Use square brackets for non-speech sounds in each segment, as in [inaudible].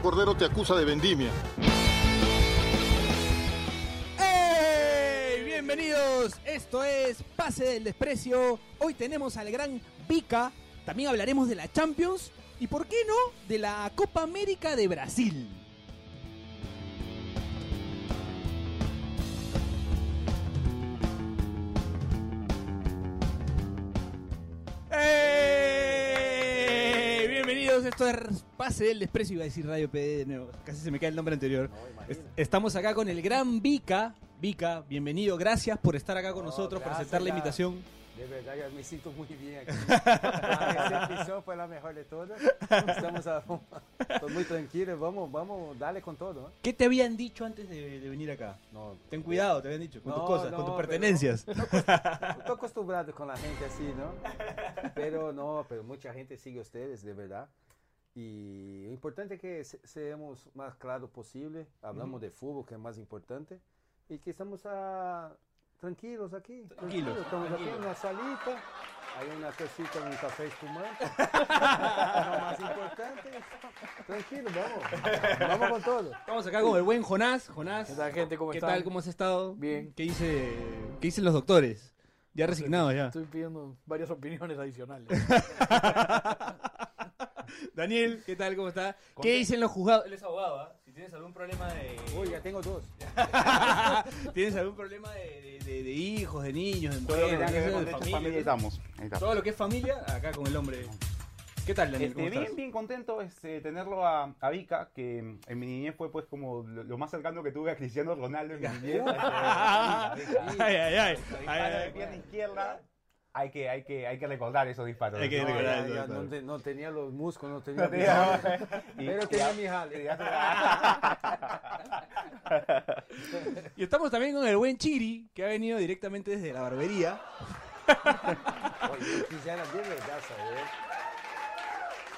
Cordero te acusa de vendimia. ¡Hey! Bienvenidos, esto es Pase del Desprecio. Hoy tenemos al gran Pica, también hablaremos de la Champions y, ¿por qué no?, de la Copa América de Brasil. Bienvenidos, esto es Pase del Desprecio, iba a decir Radio PD, de nuevo, casi se me cae el nombre anterior. Es- Estamos acá con el gran Vika. Vika, bienvenido, gracias por estar acá con No, nosotros, por aceptar la invitación. De verdad, yo me siento muy bien aquí. [laughs] La recepción fue la mejor de todas. Estamos a- muy tranquilo. Vamos, vamos, dale con todo. ¿eh? ¿Qué te habían dicho antes de, de venir acá? No, Ten cuidado, te habían dicho, con No, tus cosas, con no, tus pero- pertenencias. [laughs] [laughs] Estoy acostumbrado con la gente así, ¿no? Pero no, pero mucha gente sigue a ustedes, de verdad. Y lo importante es que se- seamos más claros posible. Hablamos de fútbol, que es más importante. Y que estamos ah, tranquilos aquí. Tranquilos, Estamos tranquilos. aquí en una salita. Hay una cosita, un café espumante. [laughs] lo más importante. Tranquilo, vamos. Vamos con todo. Estamos acá con el buen Jonás. Jonás, ¿Qué tal, gente? ¿Cómo ¿qué están? tal? ¿Cómo has estado? Bien. ¿Qué, dice, ¿Qué dicen los doctores? Ya resignados ya. Estoy pidiendo varias opiniones adicionales. [laughs] [laughs] Daniel, ¿qué tal? ¿Cómo está? ¿Qué dicen los juzgados? Él es abogado, ¿ah? Si tienes algún problema de... Uy, ya tengo dos. [laughs] ¿Tienes algún problema de, de- de- de hijos, de niños, de Todo lo que mujeres, tenga que ver de con derechos familia, familia, estamos. Ahí está. Todo lo que es familia, acá con el hombre. ¿Qué tal, Daniel? Este, ¿Cómo bien, estás? bien contento este, tenerlo a, a Vika, que mm, en mi niñez fue pues como lo, lo más cercano que tuve a Cristiano Ronaldo en mi niñez. [laughs] ay, ay, ay, ay, ay, ay. pierna izquierda, hay que, hay que, hay que recordar esos disparos. Hay que No, recordar ya- eso, ya no, te- no tenía los músculos, no tenía. [laughs] No tenía- [laughs] y- Pero tenía mi jale. [laughs] Y estamos también con el buen Chiri, que ha venido directamente desde la barbería. Oye, quisiera verdad saber.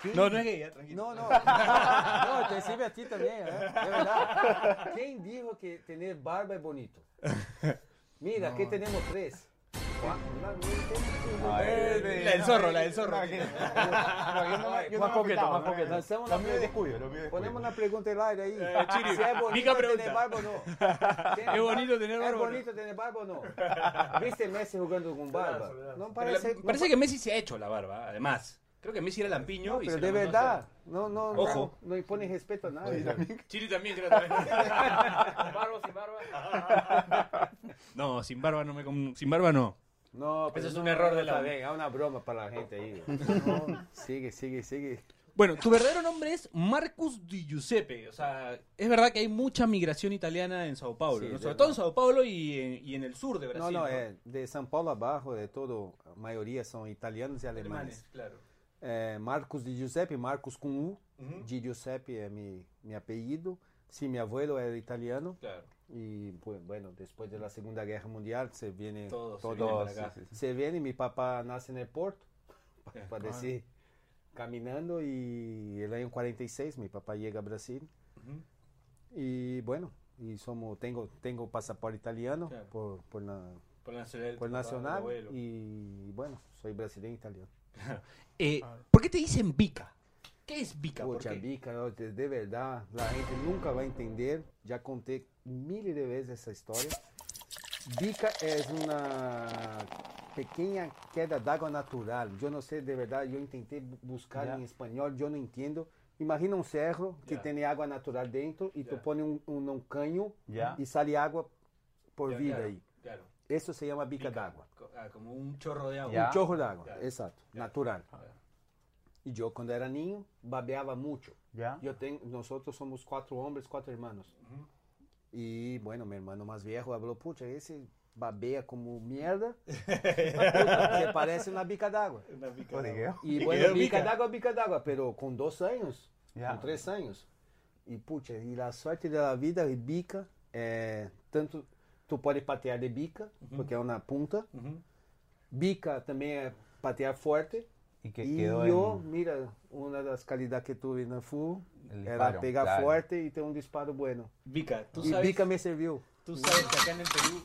¿Quién- No, no es ya, tranquilo. No, no. No, te sirve a ti también, ¿eh? De verdad. ¿Quién dijo que tener barba es bonito? Mira, aquí tenemos tres. De- La del no, zorro, la del zorro. no, que- no, yo no me- yo no Más me más no, coqueto. no, Hacemos Lo una mío es pregunta. descuido, lo mío es descuido. Ponemos una pregunta al aire ahí. Eh, Chiri, si es [laughs] bonito Mica pregunta. tener barba o no. [laughs] ¿Es bonito tener barba o ¿Es no? bonito tener barba o no? ¿Viste Messi jugando con barba? No Pero parece. la- parece que Messi se ha hecho la barba, además. Creo que Messi era lampiño y pero se de la mandó a verdad. No, no, no. Ojo. No impone respeto a nadie. Chiri también creo también. [laughs] barba sin barba? No, sin barba no me com- sin barba no. No, pero Ese es un no, error de está la- bien, es una broma para la gente ahí. No, [laughs] sigue, sigue, sigue. Bueno, tu verdadero nombre es Marcus Di Giuseppe. O sea, es verdad que hay mucha migración italiana en Sao Paulo, Sí, ¿no? sobre todo en. Sao Paulo y en, y en el sur de No, Brasil. no, é de São Paulo abajo, de todo, a maioria são italianos e alemães. Alemanes, claro. É, Marcos de Giuseppe, Marcos com U, de Giuseppe mi, mi apellido. Sí, mi abuelo era italiano Claro. Y pues, bueno, después de la Segunda Guerra Mundial se viene Todos se todo, vienen Todos, para acá. sí, sí, sí. se viene, mi papá nace en el puerto, para decir, caminando y el año 46 mi papá llega a Brasil y bueno, y somos, tengo, tengo pasaporte italiano Claro. por, por, la, Por nacional. por y bueno, soy brasileño italiano. Eh, ¿Por qué te dicen Vica? ¿Qué es Vica? ¿Por Pucha, qué? Bica, no, de, de verdad, la gente nunca va a entender. Ya conté miles de veces esa historia. Bica es una pequeña queda d'água natural. Yo no sé, de verdad, yo intenté bu- buscar Ya. en español, yo no entiendo. Imagina un cerro que Ya. tiene agua natural dentro y tú Ya. pones un, un- un caño Ya. y sale agua por Ya, vida claro, ahí. Claro. Eso se llama bica Vica. d'água. Co- ah, como un chorro de agua. Ya. Un chorro de agua, Claro. exacto, Ya. natural. Claro. Y yo cuando era niño babeaba mucho. ¿Ya? Yo tengo, nosotros somos cuatro hombres, cuatro hermanos. Ujú. Y bueno, mi hermano más viejo habló, pucha, ese babea como mierda, puta, [laughs] que parece una bica d'água. Una Vica ¿Por de qué? agua. Y Y bueno, quedó bica bica. d'água, bica d'água, pero con dos años, Ya. con tres años. Y pucha, y la suerte de la vida de bica, é, tanto tu pode patear de bica, porque é uma punta. Ujú. Bica também é patear forte. Y que y quedó yo, en mira, una de las calidades que tuve na FU el era disparo, pegar claro. fuerte y tener un disparo bueno. Vica, tú y sabes, bica me serviu. tú sabes que acá en el Perú,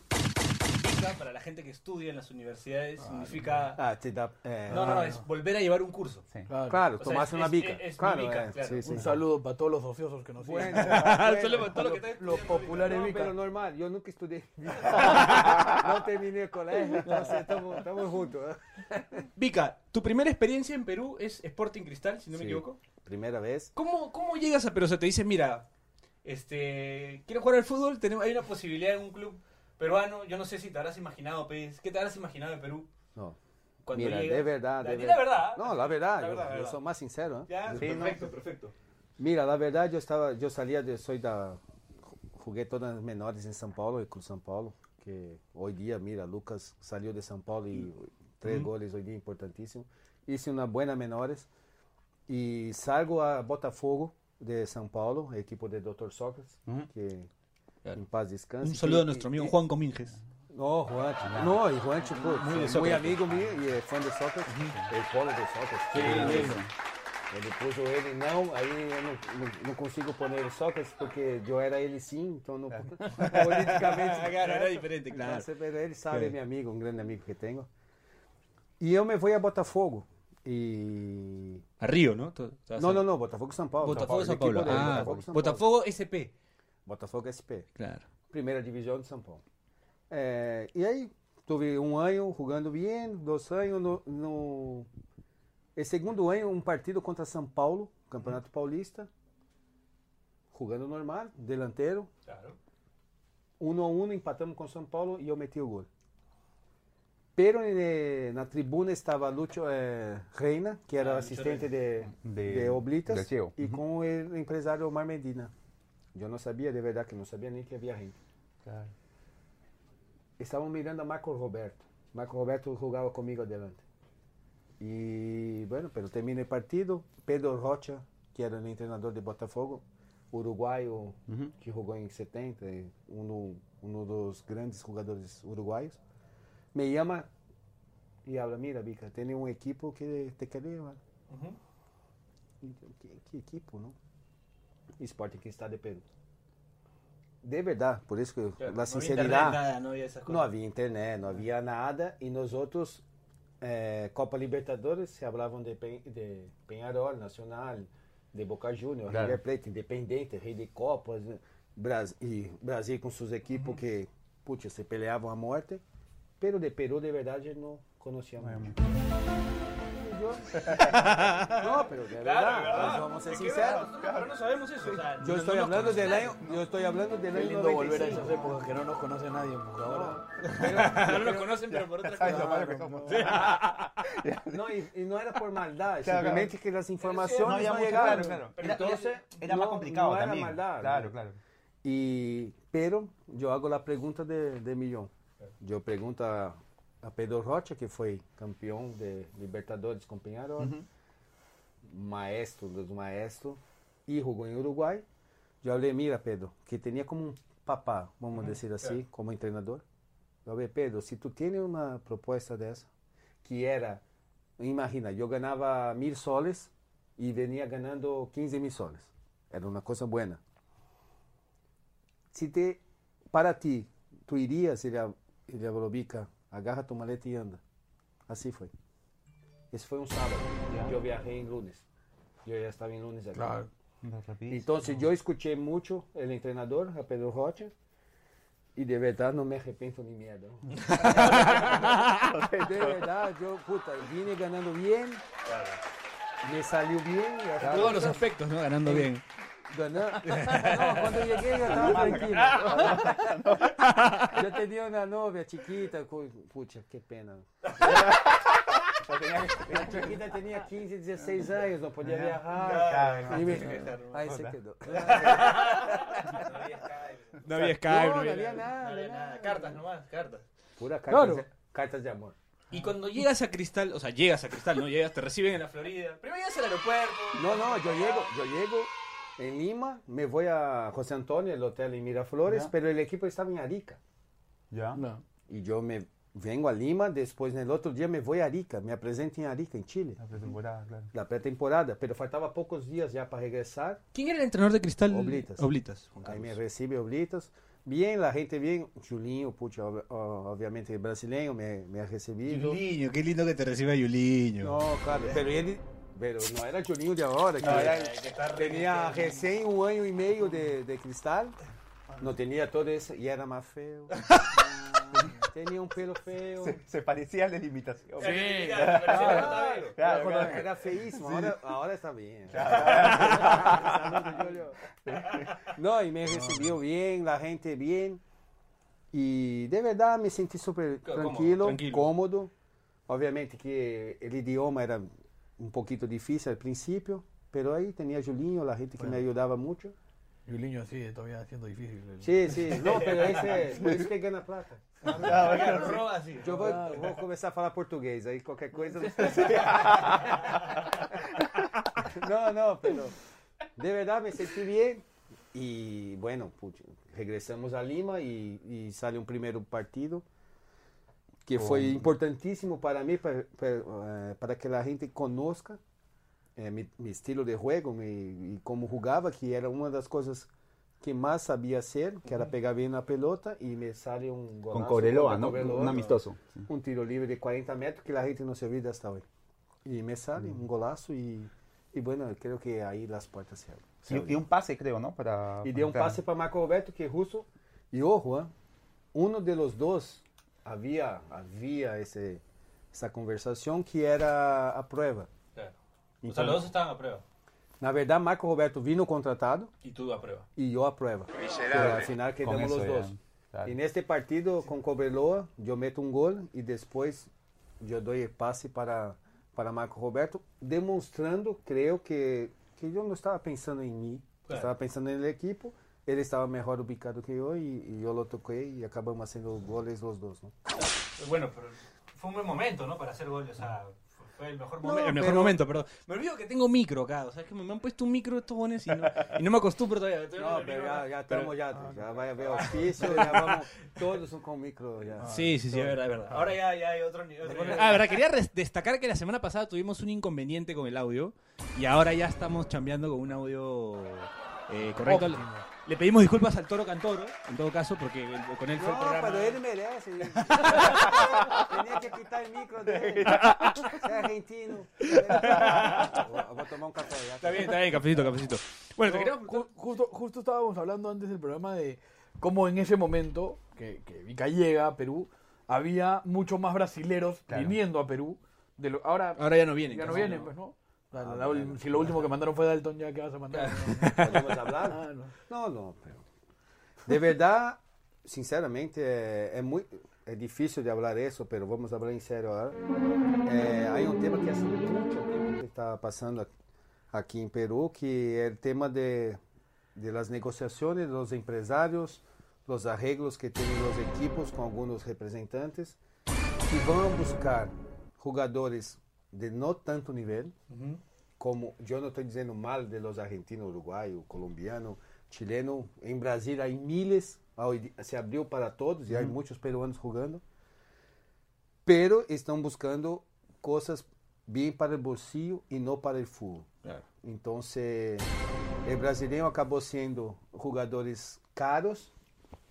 Vica para la gente que estudia en las universidades significa... Ah, te da... eh, No, no, no, es volver a llevar un curso. Sí. Claro. Claro, es- una es- bica. claro, eh, claro. sí, sí. Un saludo para todos los ociosos que nos siguen. [laughs] Bueno, bueno, para todo lo que está Los populares No, pero normal, yo nunca estudié. [laughs] no terminé el colegio, entonces estamos, estamos juntos. ¿eh? Vika, tu primera experiencia en Perú es Sporting Cristal, si no me Sí. equivoco. Primera vez. ¿Cómo, ¿Cómo llegas a Perú? O sea, te dicen, mira, este, quiero jugar al fútbol, tenemos, hay una posibilidad en un club peruano, yo no sé si te habrás imaginado, Pez, ¿qué te habrás imaginado de Perú? No, Cuando mira, llegas? de verdad. La- de la verdad. verdad. No, la verdad, La yo, verdad, yo verdad. soy más sincero. ¿eh? Ya, Sí, no. perfecto, perfecto. Mira, la verdad, yo estaba, yo salía de, soy da, jugué todas las menores en São Paulo, el Club São Paulo, que hoy día, mira, Lucas salió de São Paulo y tres goles hoy día importantísimo. Hice unas buenas menores y salgo a Botafogo de São Paulo, equipo de Dr. Sócrates, que Claro. en paz descanse. Un saludo a Y- nuestro y- amigo y- Juan Cominges. No, Juancho. No, y Juancho, pô, Muy muy, amigo mío y fan de Sócrates. El polo de Sócrates. Qué lindo. Ele puso ele não, aí eu não, não, não consigo pôr ele Sócrates porque eu era ele sim, então não, [laughs] politicamente. Claro, era diferente, claro. Ele sabe, Claro. é meu amigo, um grande amigo que tenho. E eu me vou a Botafogo. E. A. Tú- tú vas Não, não, não, Botafogo São Paulo. Botafogo São Paulo. de Ah, Botafogo São Paulo. Botafogo SP. Botafogo SP. Claro. primeira divisão de São Paulo. É, e aí, tive um ano jogando bem, dois anos no, no e segundo ano um partido contra São Paulo, Campeonato Paulista, jogando normal, delanteiro, Claro. um a um empatamos com São Paulo e eu meti o gol. Pero eh, na tribuna estava Lúcio eh, Reina, que era Ah, assistente de, De- de Oblitas, ciego. e com o empresário Omar Medina. Eu não sabia, de verdade, que não sabia nem que havia gente. Claro. estavam mirando a Marco Roberto. Marco Roberto jugaba conmigo adelante. Y bueno, pero termina el partido. Pedro Rocha, que era el entrenador de Botafogo, uruguayo Ujú. que jugó en 70, eh, uno, uno de los grandes jugadores uruguayos, me llama y habla, mira, Vika, tiene un equipo que te quiere llevar. Y yo, ¿Qué, qué equipo, no? Sporting Cristal de Perú. De verdad, por eso que la sinceridad... nada, no había esas cosas. Não havia internet, não havia nada. E nós outros, eh, Copa Libertadores, se falavam de, Pen, de Penharol, Nacional, de Boca Juniors, Claro. River Plate, Independente, Rei de Copas, né? Bras, e Brasil com seus equipos que, putz, se peleavam a morte. Pero de Peru, de verdade, não conhecíamos. E Não, [laughs] pero de verdade, nós vamos ser sinceros. Pero no sabemos eso. o sea, no- no nos falando conoce del nadie. año, yo estoy hablando del Qué año lindo volver a 95. esas épocas que no nos conoce nadie, pues ahora. no nos [laughs] conocen, pero por malo que somos. No, y, y no era por maldad, Claro, simplemente que las No informaciones no, claro, claro. Pero Era, entonces, era- más no- complicado no era también. maldad, claro, ¿no? claro. Y, pero yo hago la pregunta de, de millón. Yo pregunto a, a Pedro Rocha, que fue campeón de Libertadores con Peñarol, maestro dos maestros, y jugó en Uruguay. Yo hablé, mira Pedro, que tenía como un papá, vamos a decir así, como entrenador. Yo hablé, Pedro, si tú tienes una propuesta de esa, que era, imagina, yo ganaba mil soles y venía ganando 15 mil soles. Era una cosa buena. Si te, para ti, tú irías, ele, ele falou, Bica, agarra tu maleta e anda. Assim foi. Esse foi um sábado. Eu viajei em lunes. Eu já estava em lunes aqui. Claro. Então, eu escutei muito o treinador, a Pedro Rocha, e de verdade não me arrependo nem merda. de verdade, eu, puta, vine ganhando bem, me e as Todos los aspectos, ¿no? Ganando bien. Ganando. [laughs] No, cuando llegué yo estaba tranquilo. Yo tenía una novia chiquita, pucha, qué pena. [laughs] La chiquita tenía 15, 16 años, no podía viajar. Y me- Ahí se quedó. [laughs] No había Skype, No, no había nada, no había nada. Cartas nomás, cartas. Pura cartas, cartas de amor. Y cuando llegas a Cristal, o sea, llegas a Cristal, ¿no? Llegas, te reciben en la Florida. Primero llegas al aeropuerto. No, no, yo llego, yo llego en Lima, me voy a José Antonio, el hotel en Miraflores, Ya. pero el equipo estaba en Arica. ¿Ya? No. Y yo me vengo a Lima, después en el otro día me voy a Arica, me presento en Arica, en Chile. La pretemporada, claro. La pretemporada, pero faltaba pocos días ya para regresar. ¿Quién era el entrenador de Cristal? Oblitas. Oblitas. Ahí me recibe Oblitas. Bien, la gente bien. Julinho, pucha, obviamente brasileño, me, me ha recibido. Yuliño, qué lindo que te reciba Yuliño. No, claro, pero ele. Pero no era Julinho de ahora, que era- tenía recién un año y medio de, de cristal. No tenía todo eso y era más feo. [laughs] tenía un pelo feo. Se, se parecía a la limitación. Claro, Claro, era, claro. era feísimo, ahora, ahora está bien. Saludos, [laughs] Julio. No, y me recibió bien, la gente bien. Y de verdad me sentí súper Cómodo, tranquilo, tranquilo. cómodo. Obviamente que el idioma era un poquito difícil al principio, pero ahí tenía Julinho, la gente que me ayudaba mucho. Y un niño así, todavía siendo difícil. Sí, sí, no, pero ese, [laughs] por isso que gana plata. Eu vou, eu vou começar a falar português, aí qualquer coisa. [laughs] não, não, pero de verdade me senti bem. E, bueno, putz, regressamos a Lima e, e saiu um primeiro partido que foi importantíssimo para mim, para, para, eh, para que a gente conozca eh, mi, mi estilo de juego e como jogava, que era uma das coisas que mais sabia hacer, que era pegar bem na pelota e me sale um golaço Con Cobreloa. Cobreloa. Un amistoso. un tiro libre de 40 metros que la gente no se olvida hasta hoy. Y me sale un golazo y, y bueno, creo que ahí las puertas se abren. se abren. y un pase, creo, ¿no? Para, Y dio un para- pase para Marco Roberto, que es ruso. Y ojo, ¿eh? uno de los dos había, había ese, esa conversación que era a prueba. Claro. O Então, sea, los dos estaban a prueba. Na verdade, Marco Roberto vino contratado Y tú a prueba. y yo a prueba. Pero al final Con quedamos eso los ya, dos. claro. Y en este partido con Cobreloa, yo meto un gol y después yo doy el pase para, para Marco Roberto, demostrando, creo que, que yo no estaba pensando en mí, Claro. estaba pensando en el Él estaba mejor ubicado que yo y, y yo lo toqué y acabamos haciendo goles los dos. ¿no? Bueno, pero fue un buen momento, ¿no? Para hacer gol, o sea, fue- el mejor, No, momen- el mejor pero- momento, perdón. Me olvido que tengo micro acá, o sea, es que me, han puesto un micro estos bones y no, y no me acostumbro todavía. Todavía No, pero micro ya, ya Pero- estamos, ya, ya va a haber auspicio, ya vamos, todos son con micro ya. Sí, sí, sí, es verdad, es verdad. Ahora ya, ya hay otro nivel. Ah, verdad, quería destacar que la semana pasada tuvimos un inconveniente con el audio y ahora ya estamos chambeando con un audio eh, correcto. Óptimo. Le pedimos disculpas al Toro Cantoro, en todo caso, porque con él fue el No, pero él merece. [laughs] Tenía que quitar el micro de él. Es argentino. Voy a tomar un café. ya. Está bien, está bien, cafecito, cafecito. Bueno, te quería ju- justo, justo estábamos hablando antes del programa de cómo en ese momento que, que Vika llega a Perú, había muchos más brasileros Claro. viniendo a Perú. De lo, ahora Ahora ya no vienen. ya no vienen, pues, ¿no? O sea, Ah, bueno. si lo último que mandaron fue Dalton, ya que vas a mandar. [laughs] [laughs] ¿Podemos hablar? Ah, no. Pero... De verdad, sinceramente, é, é muito... É difícil de falar isso, pero vamos falar em sério agora. É, há um tema que hace muito que está passando aqui em Peru, que é o tema de, de las negociações dos empresários, los arreglos que têm os equipos com alguns representantes, que vão buscar jogadores de não tanto nível, como yo no estoy diciendo mal de los argentinos, uruguayos, colombianos, chilenos. En Brasil hay miles, hoy di- se abrió para todos y hay muchos peruanos jugando, pero están buscando cosas bien para el bolsillo y no para el fútbol. Claro. Entonces, el brasileño acabó siendo jugadores caros,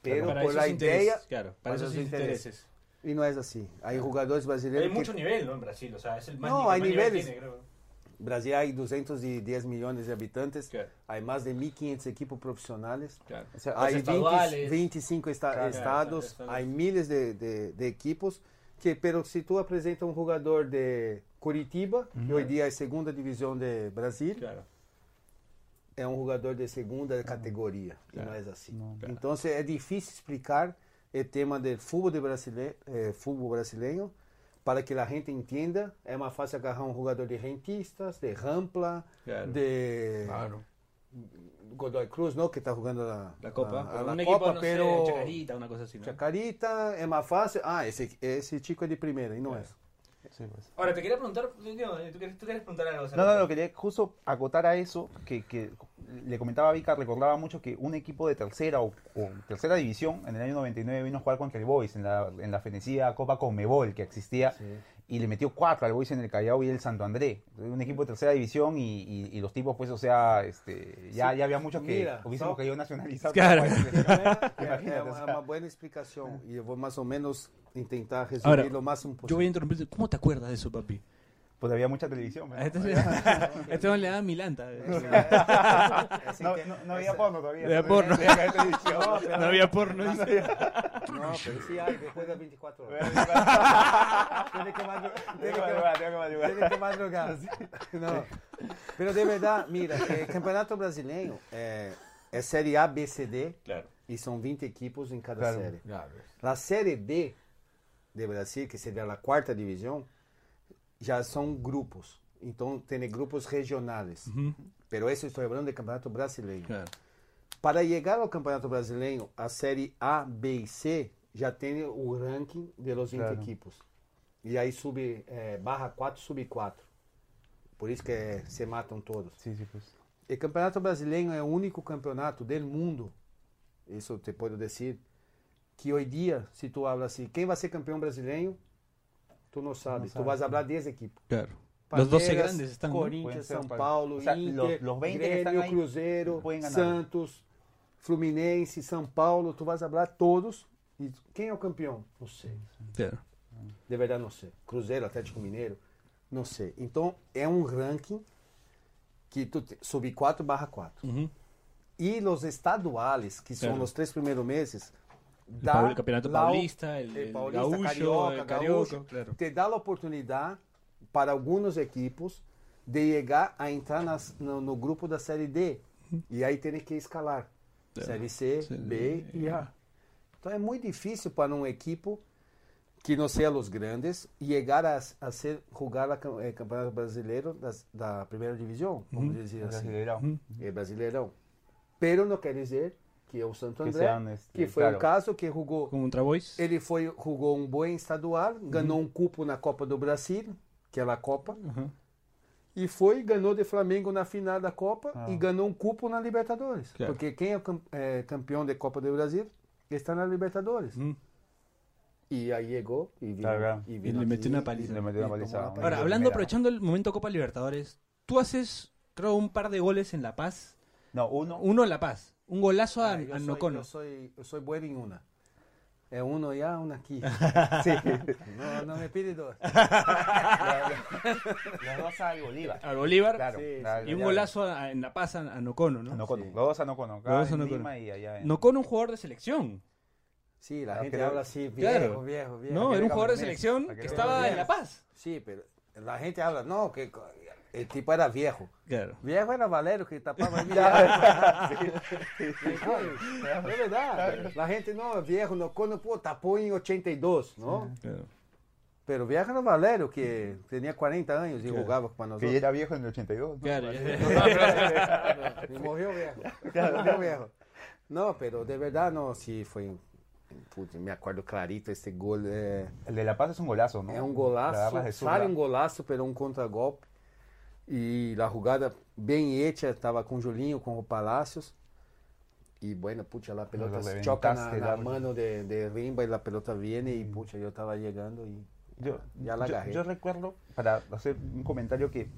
pero Para por esos la intereses, idea, Claro, para para esos esos intereses. Y no es así. Hay jugadores brasileños Hay que- mucho nivel, ¿no? En Brasil, o sea, es el más No, que hay niveles. tiene, creo. Brasil hay 210 millones de habitantes, Claro. hay más de 1.500 equipos profesionales. Claro. O sea, Hay Los 20 estaduales. 25 esta- Claro, estados, hay miles de, de- de equipos que, pero si tú apresentas un jugador de Curitiba, que hoy día es segunda división de Brasil, Claro. é um jogador de segunda categoria. E não é assim. Não. Então é difícil explicar o tema do futebol de brasileiro, eh, futebol brasileiro para que a gente entenda. É mais fácil agarrar um jogador de rentistas, de Rampla, Claro. de Claro. Godoy Cruz, ¿no? que está jugando a, La Copa. a- a la equipo, Copa, pero Chacarita, una cosa así, ¿no? Chacarita é mais fácil. Ah, esse, esse chico é de primeira, e não Claro. é. Sí, pues. Ahora, te quería preguntar, Diego, ¿tú quieres, tú quieres preguntar algo? No, no, no, quería justo acotar a eso, que, que le comentaba a Vika, recordaba mucho que un equipo de tercera o, o tercera división en el año 99 vino a jugar contra el Boys en la, en la fenecida Copa Conmebol que existía y le metió cuatro al Boys en el Callao y el Santo André. Un equipo de tercera división y, y- y los tipos, pues, o sea, este, ya, Sí, ya había muchos que mira, hubiésemos so- querido nacionalizar. Claro. É, Imagínate, é o uma, sea. uma boa explicação. E eu vou mais ou menos tentar resumir Ahora, lo máximo Yo voy a interrumpirte. ¿Cómo te acuerdas de eso, papi? Pues había mucha televisión. ¿no? Este, [laughs] este hombre le da milanta. [laughs] No, no, no había porno todavía. No había [laughs] porno. No había. No porno. Não, pero sí hay, después de 24 horas. Tiene que madrugar, tengo que madrugar. Tiene que madrugar. Não. Pero de verdade, mira, eh, Campeonato Brasileiro é, é Série A, B, C, D. Claro. E são 20 equipos em cada Claro. série. Claro. A Série B de Brasil, que seria a quarta divisão, já são grupos. Então, tem grupos regionais. Pero isso estou falando de Campeonato Brasileiro. Claro. Para chegar ao Campeonato Brasileiro, a Série A, B e C já tem o ranking de los 20 Claro. equipos. E aí sub eh, barra 4, sub 4. Por isso que eh, se matam todos. Sí, pues. O Campeonato Brasileiro é o único campeonato do mundo, isso te posso dizer, que hoje dia, se tu assim, quem vai ser campeão brasileiro, tu não sabe. tu sabe, vas sim. hablar 10 equipos. Claro. Los 12 Palmeiras, grandes están. Pueden Corinthians, São Paulo, o sea, Inter, los- los 20 que Grêmio, ahí Cruzeiro. Santos, Fluminense, São Paulo, tu vas hablar todos. E quem é o campeão? Não sei. Claro. De verdade, não sei. Cruzeiro, Atlético Mineiro, não sei. Então, é um ranking que tu te- sub 4 barra 4. Ujú. E os estaduais, que são Claro. os três primeiros meses, El dá Paul- Campeonato o- Paulista, el, el el Paulista, Gaúcho, Carioca, el Gaúcho. Carioca, claro. te dá a oportunidade para alguns equipos de chegar a entrar nas- no, no grupo da Série D. E aí tem que escalar. É. Série C, Série B e A. Então é muito difícil para um equipo que não seja os grandes chegar a, a ser jogar o Campeonato Brasileiro das, da primeira divisão, vamos dizer assim. Brasileirão. É Brasileirão. Pero não quer dizer que é o Santo Que André, sean, este, que foi claro. o caso que jogou Contra ele foi, jogou um bom estadual, ganhou um cupo na Copa do Brasil, que é a Copa, Ajá. e foi, ganhou de Flamengo na final da Copa Ah. e ganhou um cupo na Libertadores. Claro. Porque quem é, é campeão de Copa do Brasil está na Libertadores. Ujú. E aí chegou e vino, Claro, claro. y Y vino le aquí metió una y- paliza. y Le metió una paliza. Ahora, Primera. hablando, aprovechando el momento Copa Libertadores, tú haces, creo, un par de goles en La Paz. No, uno. Uno en La Paz. Un golazo a, Ah, a sou- Nocono. Sou, eu sou bueno em uma. É um allá, aqui. Sí. não, não me pide dois. [laughs] Los dos al Bolívar. Al Bolívar. Claro. Sí, Y un la- golazo a- en La Paz a, a Nocono, ¿no? a Nocono. Sí. Los dos a Nocono. Acá dos a en Nocono. Lima y allá en... Nocono, un jugador de selección. Sí, la gente creo- habla así, viejo, Claro. viejo, viejo. No, era un jugador de selección que estaba en. La Paz. Sí, pero la gente habla, no, que el tipo era viejo. Claro. Viejo era Valério que tapaba el [laughs] Es verdad. La gente, no, viejo, no, cuando pô, tapó en 82, ¿no? claro. Pero viejo era Valério, que tenía 40 años y Claro. jugaba para Que nosotros. ya era viejo en el 82. ¿no? Claro. [laughs] Y murió viejo. Murió viejo. No, pero de verdad, no, sí fue. Putz, me acuerdo clarito este gol. eh, El de La Paz es un golazo, ¿no? É um La golaço, agarras de zurda. sale um golaço, pero um contragolpe. E a jogada bem hecha, estava com Julinho, com o Palácios. E bueno, pucha, a pelota Lo choca na largo. mano de, de Rimba e a pelota viene y pucha, yo estaba llegando y Yo, ya la yo- agarré. yo recuerdo, para hacer un comentario, que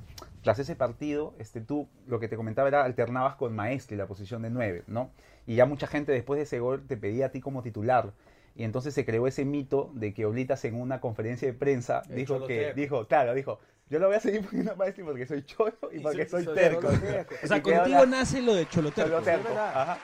tras ese partido, este, tú lo que te comentaba era alternabas con Maestri la posición de 9, ¿no? Y ya mucha gente después de ese gol te pedía a ti como titular. Y entonces se creó ese mito de que Oblitas en una conferencia de prensa El dijo que, dijo, claro, dijo, yo lo voy a seguir poniendo porque soy cholo y, porque soy, soy terco. [laughs] O sea, Y contigo la- nace lo de Choloterco. Cholo terco. verdad. Ajá,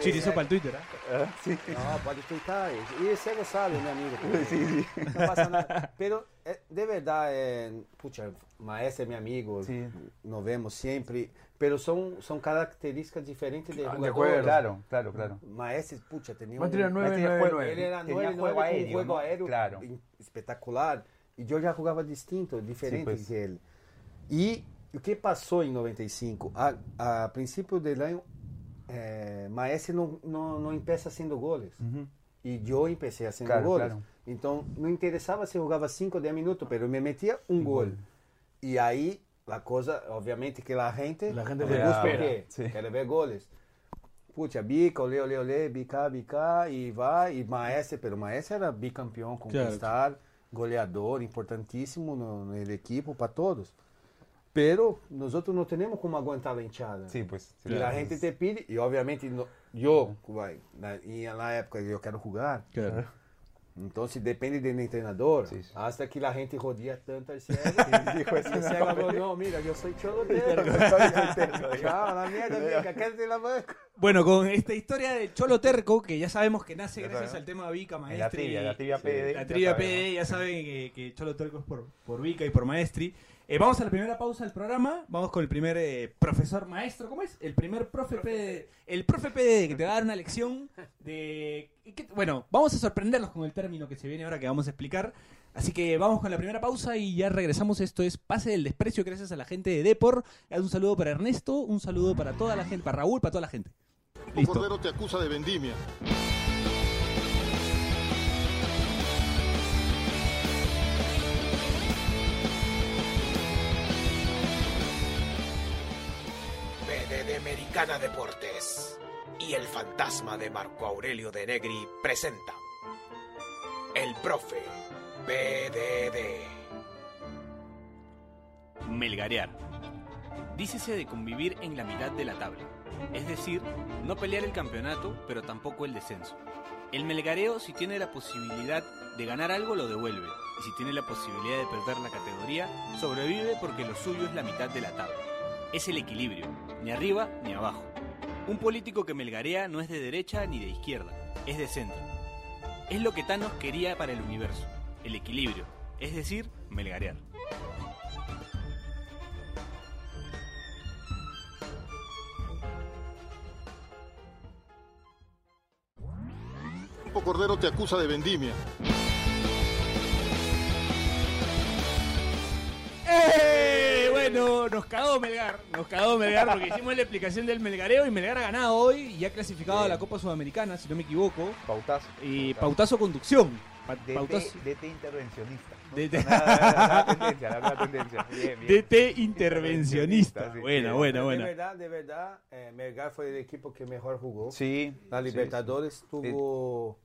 Sí, hizo para el Twitter, ¿ah? Ah, sí. No, pode twittar. E esse lo sabe, meu amigo. [laughs] porque Sí, sí. Não passa nada. Pero, eh, de verdade, eh, pucha, Maestro meu amigo, Sí. nos vemos sempre. Pero são, são características diferentes de Ah, de jogador. acuerdo. Claro, claro, claro. Maestro, pucha, tenía Maestro era un... nueve, Maestri nueve, fue- nueve. Ele era Tenía 9 juego aéreo, juego ¿no? aéreo Claro. espetacular. E eu já jogava distinto, diferente que ele. E o que passou em 95? A, a princípio do ano, eh, Maestro não, não, não empeça sendo goles. Ujú. E eu empecei a sendo Claro, goles. claro. Então, não interessava se jogava 5 ou 10 minutos, pero me metia um gol. E aí, la cosa, obviamente que la gente, La gente le? Sí. Quer ver goles. Pucha, bica, olê, olê, olê, bica, bica, e vai, e Maestro, pero Maestro era bicampeão, conquistar, goleador, importantíssimo no, no equipo para todos. Pero nosotros no tenemos como aguantar la hinchada. Sí, pues. sí, Y la claro. gente te pide, y obviamente no- yo, vai, na, y en la época yo quiero jugar, Claro. Entonces depende del entrenador. Sí, sí. Hasta que la gente rodea tanto al cielo. [laughs] y dijo, ese ciego habló, no, mira, yo soy cholo [laughs] Chao, la mierda, mira, quédate en la banca. Bueno, con esta historia de Cholo Terco, que ya sabemos que nace gracias sabemos. al tema Vica, En la Maestri. trivia, la trivia PD. La trivia. PD, ya saben que, que Cholo Terco es por, por Vica y por Maestri. Eh, vamos a la primera pausa del programa. Vamos con el primer eh, profesor maestro. ¿Cómo es? El primer profe PD. El profe PD que te va a dar una lección de. que- bueno, vamos a sorprenderlos con el término que se viene ahora que vamos a explicar. Así que vamos con la primera pausa y ya regresamos. Esto es Pase del Desprecio, gracias a la gente de Depor. Un saludo para Ernesto, un saludo para toda la gente, para Raúl, para toda la gente. Listo. Cordero te acusa de vendimia. BD Americana Deportes y el fantasma de Marco Aurelio de Negri presenta El Profe BDD. Melgarear. Dícese de convivir en la mitad de la tabla, es decir, no pelear el campeonato, pero tampoco el descenso. El melgareo, si tiene la posibilidad de ganar algo, lo devuelve, y si tiene la posibilidad de perder la categoría, sobrevive porque lo suyo es la mitad de la tabla. Es el equilibrio, ni arriba ni abajo. Un político que melgarea no es de derecha ni de izquierda, es de centro. Es lo que Thanos quería para el universo, el equilibrio, es decir, melgarear. Cordero te acusa de vendimia. ¡Eh! Bueno, nos cagó Melgar, nos cagó Melgar porque hicimos la explicación del Melgareo y Melgar ha ganado hoy y ha clasificado a la Copa Sudamericana, si no me equivoco. Pautazo. Y pautazo conducción. Pa- DT, pautazo- DT intervencionista. DT. La tendencia, la tendencia. Bien, bien. DT intervencionista. Sí, Buena, sí. buena, De buena. verdad, de verdad, eh, Melgar fue el equipo que mejor jugó. Sí. La sí, Libertadores tuvo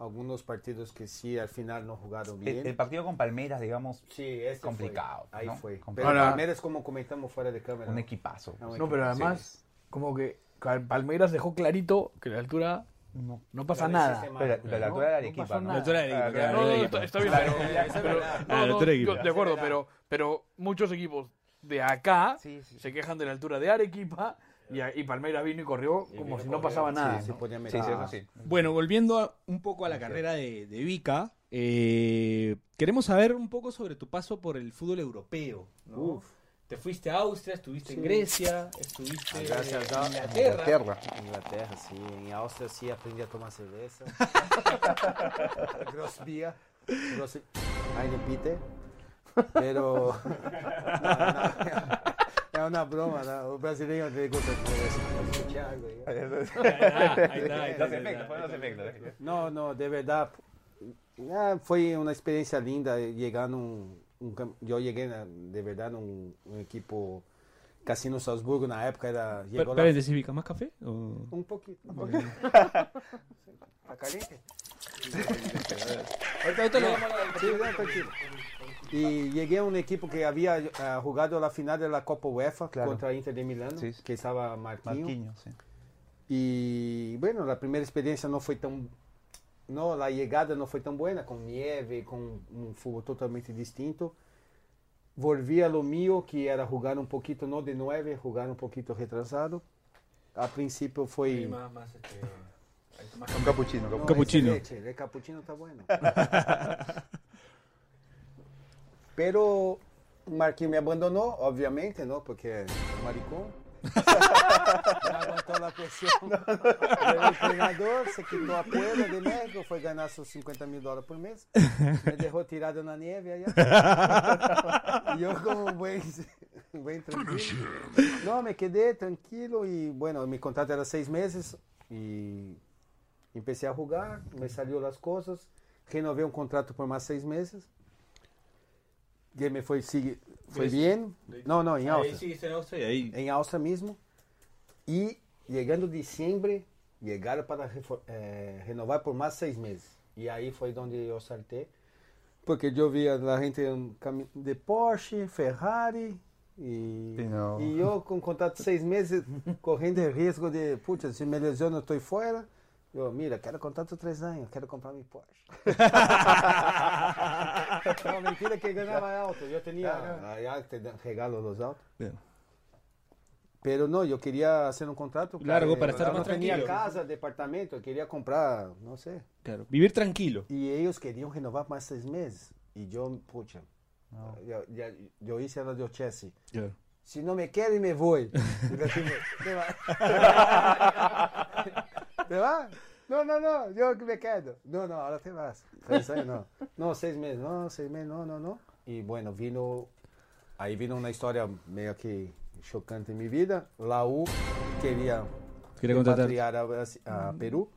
algunos partidos que sí, al final no jugaron sí. bien. El, el partido con Palmeiras, digamos, Sí, este complicado, fue. Ahí ¿no? fue. Pero Complicado. Ahora- Palmeiras, como comentamos fuera de cámara. un equipazo. No, No, pero además, como que Palmeiras dejó clarito que la altura No. no pasa nada. Pero la, altura de Arequipa, ¿no? La altura de Arequipa, No, está, bien, Claro, pero, pero- no, Ah, la no, altura de Arequipa. yo- de acuerdo, pero, pero muchos equipos de acá Sí, sí. se quejan de la altura de Arequipa y, y Palmeiras vino y corrió como si no pasaba nada. Sí, ¿no? Sí, meter. sí, eso sí. Bueno, volviendo a- un poco a la carrera de, de Vika, eh, queremos saber un poco sobre tu paso por el fútbol europeo. ¿no? Uf. Te fuiste a Austria, estuviste en. Grecia, estuviste Gracias a- en Inglaterra. Inglaterra. Inglaterra, sí. En Austria sí aprendí a tomar cerveza. [laughs] Gross beer. Gross... Eine. Pero... [laughs] Não, não. É uma broma, né? O brasileiro le gusta cerveza. Thiago, aí. Ahí está, ahí está, ahí está, Los ahí efectos, está. fueron los efectos. Não, não, de verdade. ah, foi uma experiência linda chegar num. Um, cam- eu cheguei, na- de verdade, num um equipo Cassino Salzburgo, na época era. Per- Chegou lá, Paréntesis, Vika, ¿más café? O- um pouquinho. Um pouquinho. Tá caliente? Ahorita, ahorita lo No, vamos a- sí, no, tranquilo. Y llegué a un equipo que había ah, jugado la final de la Copa UEFA Claro. contra Inter de Milán, Sí, sí. que estaba Marquinhos. Marquinhos, sí. Y bueno, la primera experiencia no fue tan... No, la llegada no fue tan buena, con nieve, con un fútbol totalmente distinto. Volví a lo mío, que era jugar un poquito, no de nueve, jugar un poquito retrasado. A principio fue... Más, más, este, Un capuchino. No, Capuchino. ese leche, el capuchino está bueno. [laughs] Pero Marquinhos me abandonó, obviamente, ¿no? Porque es maricón. no aguantó la presión del [laughs] entrenador, se quitó a Puebla de México, fue ganar sus 50 mil dólares por mes. Me dejó tirado en la nieve allá. Y yo como un buen, un buen tranquilo. No, me quedé tranquilo y bueno, mi contrato era seis meses y empecé a jugar, me salió las cosas, renové un contrato por más seis meses. Que me foi, sigue, foi Ves- bien. No, no, en Ahí Austria. sí, está en Austria y ahí. Em Austria mesmo. E chegando dezembro, chegaram para refor- eh, renovar por mais seis meses. E aí foi onde eu saltei. Porque eu via a gente um cami- de Porsche, Ferrari. E, Sim, não. e eu com contrato de seis meses, [laughs] correndo risco de, putz, se me lesiono, eu estou fora. Eu, mira, quero contrato de três anos, quero comprar meu Porsche. [laughs] não, mentira que ganhava alto. Eu tinha allá te dan regalo los autos. Bien. Pero no, yo quería hacer un contrato. Largo, eh, para estar yo más no tenía tranquilo. casa, departamento, quería comprar, no sé. Claro. Vivir tranquilo. Y ellos querían renovar más seis meses. Y yo, pucha, yo, ya- yo hice la de Chelsea. Claro. Si no me quieren, me voy. [laughs] [laughs] Y le dije, ¿Te va? ¿Te va? No, no, no, yo me quedo. No, no, ahora te vas. Seis años, no. No, seis meses, no, seis meses, no, no, no. Y bueno, vino, ahí vino una historia medio que chocante en mi vida. La U quería Quería contratar. repatriar a, Brasi- a Perú.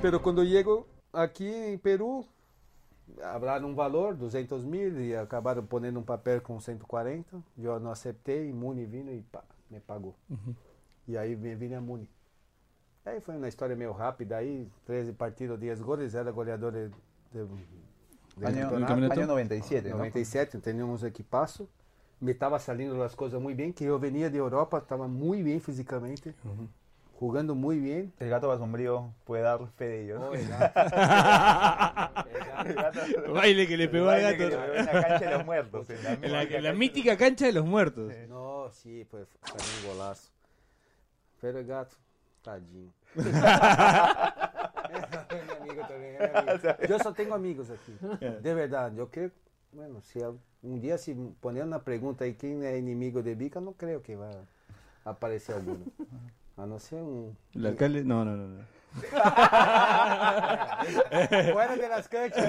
Pero cuando llego aquí en Perú, hablaron un valor, 200 mil, y acabaron poniendo un papel con 140. Yo no acepté y Muni vino y pa, me pagó. Y ahí me vine a Muni. Aí foi uma história meio rápida aí, 13 partidos, 10 goles, era goleador de, de, del Año, campeonato. año 97, ¿no? 97, teníamos equipazo. Me estaba saliendo las cosas muy bien, que yo venía de Europa, estaba muy bien físicamente, jugando muy bien. El gato basombrío puede dar fe de ello. Oh, el gato. [laughs] El gato- Baile que le pegó al gato. en la cancha de los muertos. en la En la, en mítica cancha de los muertos. No, sí, pues fue un golazo. Pero el gato, tadinho. [laughs] amigo [laughs] mi amigo. Yo solo tengo amigos aquí, de verdad. Yo creo, bueno, si al- un día si poner una pregunta ahí quién es enemigo de Vica, no creo que va a aparecer alguno. [laughs] A no ser un... El alcalde. No, no, no. no. Fuera de las canchas.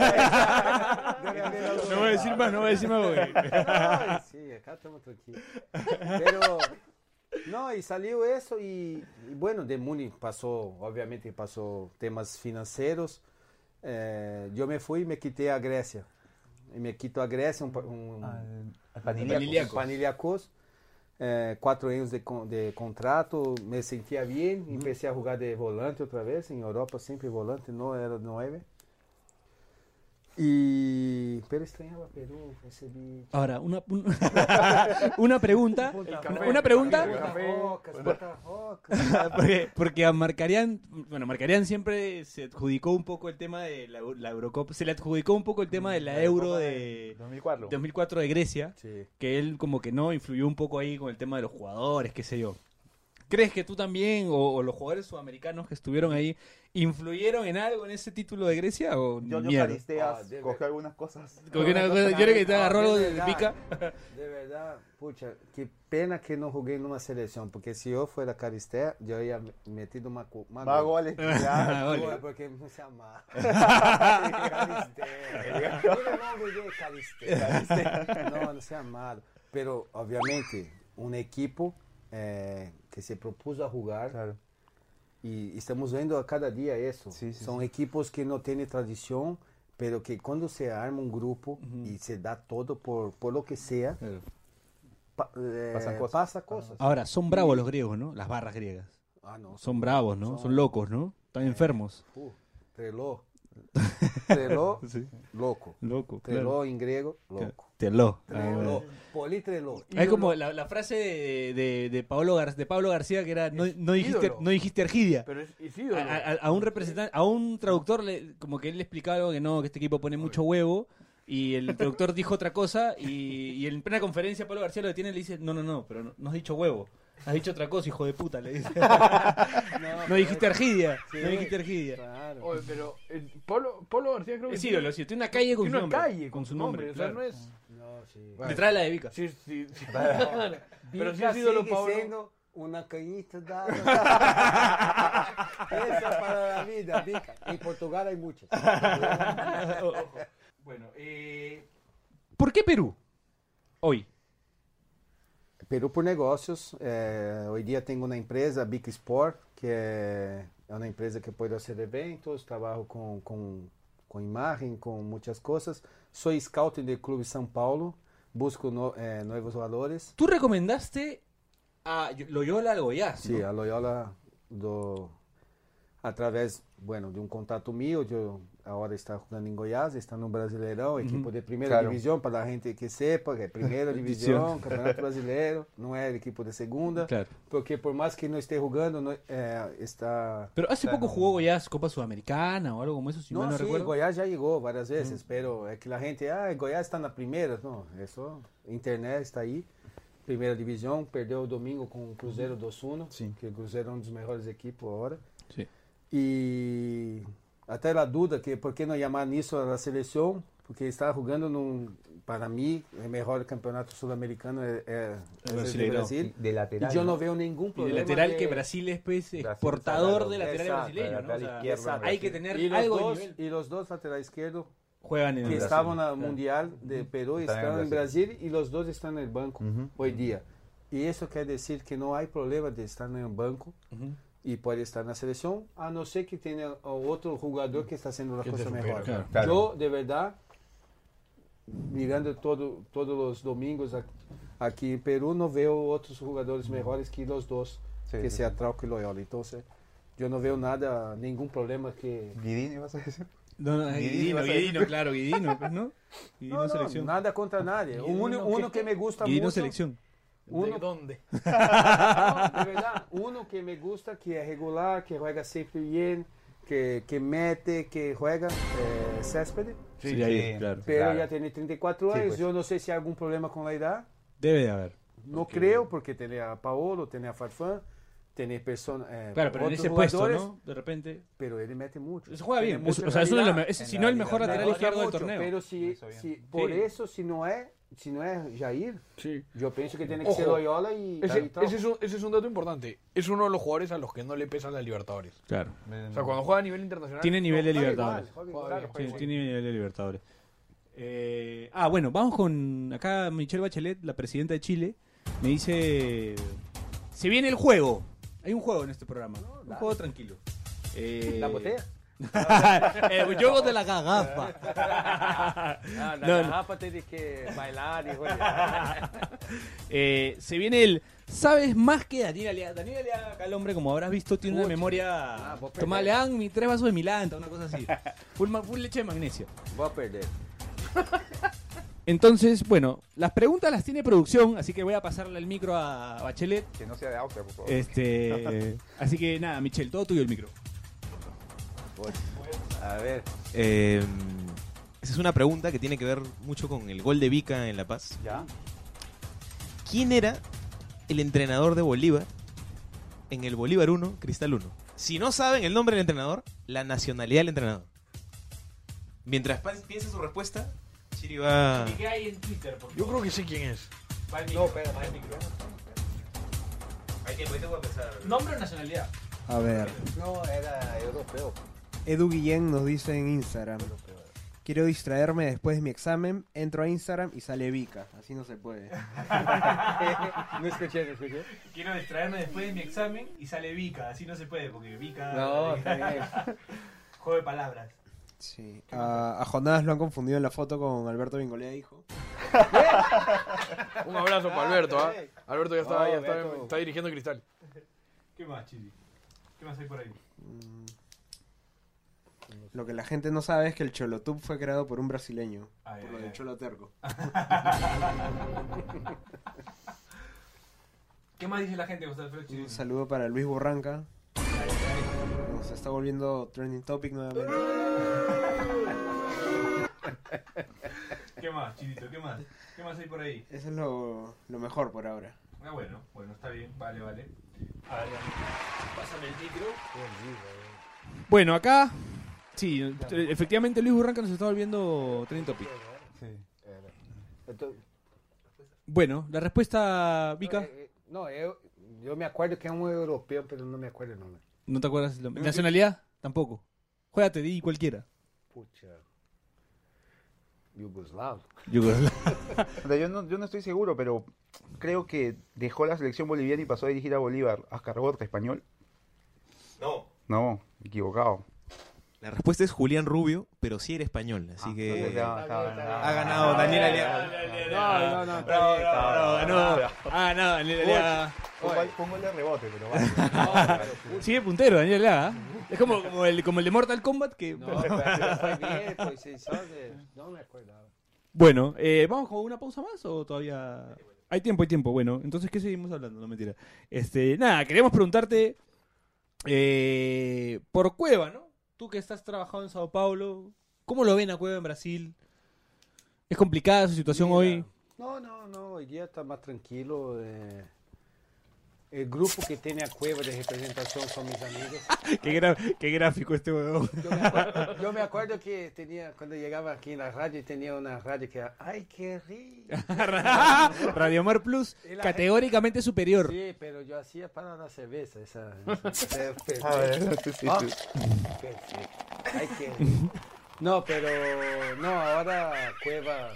No voy a decir más, no voy a decir más. Ay, sí, acá estamos tranquilos. Pero, no, y salió eso y, y bueno, de Muni pasó, obviamente pasó temas financieros. Eh, yo me fui y me quité a Grecia. Y me quito a Grecia, un, un, Paniliacos. Eh, cuatro años de, de contrato, me sentía bien, empecé a jugar de volante otra vez, en Europa siempre volante, no era nueve. Y, pero extrañaba Perú, ese bicho. Ahora, una, un- [laughs] una pregunta. Una pregunta. Porque, porque a Marcarian, bueno, Marcarian siempre se adjudicó un poco el tema de la, la Eurocopa, se le adjudicó un poco el tema de la Euro de 2004. 2004 de Grecia, Sí. que él como que no influyó un poco ahí con el tema de los jugadores, qué sé yo. ¿Crees que tú también o, o los jugadores sudamericanos que estuvieron ahí influyeron en algo en ese título de Grecia o Yo, yo mierda? Caristeas Ah, cogió algunas cosas. Que una cosa- yo creo que te agarró algo de verdad, pica. De verdad, pucha, qué pena que no jugué en una selección, porque si yo fuera Caristea, yo había metido una, cu- más Más goles. [laughs] goles. porque não se amar. Caristea. Caristea. [laughs] Não, não se amaram. Pero, obviamente, um equipo eh, que se propôs a Claro. y estamos viendo a cada día eso. Sí, sí, Son sí. equipos que no tienen tradición, pero que cuando se arma un grupo y se da todo por, por lo que sea, pa- eh, Pasan cosas. pasa cosas. Ahora, son bravos los griegos, ¿no? Las barras griegas. Ah, no, Son bravos, ¿no? Son locos, ¿no? Están enfermos. Uh. Treló, [laughs] Sí. loco. Loco, Treló en griego, loco. Teló. Treló. Politreló. Es como la, la frase de, de, de, Pablo Gar- de Pablo García que era no, no dijiste, no dijiste Argidia. Pero es, es ídolo. A, a- a un representante, a un traductor, le- como que él le explicaba algo que no, que este equipo pone mucho huevo. Y el traductor dijo otra cosa. Y, y en plena conferencia, Pablo García lo detiene y le dice: No, no, no, pero no, no has dicho huevo. Has dicho otra cosa, hijo de puta. Le dice: [laughs] [laughs] No dijiste Argidia. [laughs] Sí. No dijiste Argidia. Claro. Oye, pero el Polo, Polo García creo que Es ídolo, sí, tiene una calle con tiene su una nombre. calle con su nombre. O sea, claro. no es... No, sí. Detrás de la de Vica. Sí, sí, sí. Pero Pero sí es ídolo, Pablo. siendo una cañita dada. Esa para la vida, Vica. En Portugal hay muchas. Bueno, eh, ¿por qué Perú? Hoy. Perú por negócios. eh, hoy día tengo una empresa, Big Sport, que é uma empresa que pode fazer eventos, trabalho com, com, com imagem, com muitas coisas. Soy scouting del Clube São Paulo, busco no- eh, nuevos valores. Tú recomendaste a Loyola Goiás, Sí, ¿no? a Loyola do através, bueno, de um contato meu, eu agora está jogando em Goiás, está no Brasileirão, equipe de primeira Claro. divisão, para a gente que sepa, que é primeira [laughs] divisão, Campeonato Brasileiro, não é equipe de segunda, Claro. porque por mais que não esteja jogando, é, está... Pero hace poco jugó Goiás Copa Sudamericana o algo como eso, si mal Não, no sim, recuerdo. Goiás já chegou várias vezes, pero é que a gente, ah, Goiás está na primeira, não, é só, internet está aí, primeira divisão, perdeu o domingo com o Cruzeiro do Suno, Sim. que o Cruzeiro é um dos melhores equipes agora. Sí. E até a dúvida que por que não chamar nisso a seleção, porque está jogando num, para mim, o melhor campeonato sul-americano é, é, é o Brasileirão. Brasil. De lateral. E eu não ¿no? vejo nenhum Y de problema. lateral de- que Brasil es pues, Brasil exportador de lateral Exacto, brasileño, ¿no? O lateral sea, izquierdo, hay que tener los, algo de dos, nivel. e os dois laterais esquerdos Juegan en que el Brasil. estavam na Claro. Mundial de Peru Están estão en em Brasil e os dois estão no banco Ujú. hoje dia. E isso quer dizer que não há problema de estar no banco Ujú. E pode estar na seleção, a não ser que tenha outro jogador que está sendo a Que te coisa supera, melhor. claro. Claro. Eu, de verdade, mirando todo, todos os domingos ac- aqui em Peru, não vejo outros jogadores melhores que os dois, Sí, que sí, se sí. Atrauco e Loyola. Então, eu não vejo nada, nenhum problema que... Guidini, ¿vas a decir? No, no, Guidino, Guidino, vas a Guidino, claro, Guidino, pues, ¿no? Guidino Não, não, selección. nada contra nadie. O Guidino único, que- uno que me gusta Guidino muito... selección. Uno, [laughs] ¿De dónde? Não, de verdade, uno que me gusta, que é regular, que juega sempre bem, que, que mete, que juega, é Céspedes. Sí, ahí, claro. Pero Claro. já tem 34 Sí, anos, pues. eu não sei se há algum problema com a idade. Debe de haber. Não creio, porque tem a Paolo, tem a Farfán, tem persona, eh, Claro, pero en ese puesto, ¿no? De repente. Pero ele mete muito. Se juega Tiene bien. mucha Es- o sea, es uno de los es- si la no el mejor lateral izquierdo del mucho, torneo. Pero si, Eso bien. si por Sí. isso, se não é, se não é Jair, Sí. eu penso que tem que Ojo, ser Loyola e Ese, es un, ese es un dato importante. Es uno de los jugadores a los que no le pesan las Libertadores. Claro. O sea, cuando juega a nivel internacional. Tiene nivel de Libertadores. tiene nivel de Libertadores. Eh, ah, bueno, vamos con acá Michelle Bachelet, la presidenta de Chile. Me dice: Se viene el juego. Hay un juego en este programa. un juego tranquilo. Eh, La botella? [laughs] el juego de la garrafa. Ah, na No, no. garrafa teve que bailar rodear. [laughs] Eh, se viene el. ¿Sabes más que Daniel Alea? Daniel Alea, acá el hombre, como habrás visto, tiene una Pucha. memoria. Ah, Toma, perdés. le dan mi tres vasos de Milanta, una cosa así. Full, leche de magnesio. Vou perder. [laughs] Entonces, bueno, las preguntas las tiene producción, así que voy a pasarle el micro a Bachelet. Que no sea de Austria, por favor. Este, así que nada, Michelle, todo tuyo el micro. A ver. Eh, esa es una pregunta que tiene que ver mucho con el gol de Vica en La Paz. ¿Ya? ¿Quién era el entrenador de Bolívar en el Bolívar 1, Cristal 1? Si no saben el nombre del entrenador, la nacionalidad del entrenador. Mientras piensa su respuesta, Chiri va... qué hay en Twitter? Yo creo que sé quién es. No, espera, espera. Hay tiempo, voy a pensar. Nombre o nacionalidad. A ver, No, era europeu. Edu Guillén nos dice en Instagram. Quiero distraerme después de mi examen, entro a Instagram y sale Vika. Así no se puede. [laughs] Não escutei, não escutei. Quiero distraerme después de mi examen y sale Vica, así no se puede, porque tá bem. [laughs] Juego de palabras. Sí. A, a Jonás lo han confundido en la foto con Alberto Bingolea, hijo. Un abrazo para Alberto. ¿ah? Alberto ya, está, No, ya está, Alberto. está dirigiendo Cristal. ¿Qué más, Chili? ¿Qué más hay por ahí? Mm. Lo que la gente no sabe es que el Cholotub fue creado por un brasileño. Ay, por lo ay, del ay. Cholo Terco. [laughs] ¿Qué más dice la gente, Gustavo? Un saludo para Luis Borranca. Se está volviendo trending topic nuevamente. [laughs] ¿Qué más, Chilito? ¿Qué más? ¿Qué más hay por ahí? Eso es lo, lo mejor por ahora. Ah, bueno, bueno, está bien, vale, vale. A ver, pásame el micro. Bueno, acá, sí, efectivamente Luis Burranca nos está volviendo trending topic. Sí. Bueno, la respuesta, Vika, Eh, eh, eu, eu me acordo que é um europeu, mas não me acordo o nome. ¿no te acuerdas? el nombre? ¿Nacionalidad? Tampoco. Juégate, di cualquiera. Puxa. Yugoslavo? [laughs] Yo, no, yo no estoy seguro, pero creo que dejó la selección boliviana y pasó a dirigir a Bolívar. Ascar Gorta, español. No, No, equivocado. La respuesta es Julián Rubio, pero sí era español, así que Ya, acá, ha ganado Daniel Aliaga. No, no, no, está bien, está bien. ganó. Ah, no, Daniel Aliaga. Pongo, el de rebote, pero. [laughs] Sigue puntero, Daniel Aliaga. Es como, como, el, como el de Mortal Kombat que... No. No me. Bueno, eh, ¿vamos con una pausa más o todavía...? Hay tiempo, hay tiempo. Bueno, entonces, ¿qué seguimos hablando? No, mentira. Este, nada, queríamos preguntarte eh, por Cueva, ¿no? Tú que estás trabajando en Sao Paulo, ¿cómo lo ven a Cueva en Brasil? ¿Es complicada su situación Mira, hoy? No, no, no, hoy día está más tranquilo. eh, el grupo que tiene a cueva de representación son mis amigos. [laughs] qué, gra- qué gráfico este huevón. Yo me, acuerdo, yo me acuerdo que tenía, cuando llegaba aquí en la radio, tenía una radio que era, ¡ay, qué rico! [laughs] Radio Mar Plus, categóricamente superior. Sí, pero yo hacía para la cerveza. Esa, esa- esa- A ver, sí, sí, Ah, sí. perfecto. Ay, qué rico. No, pero no, ahora Cueva,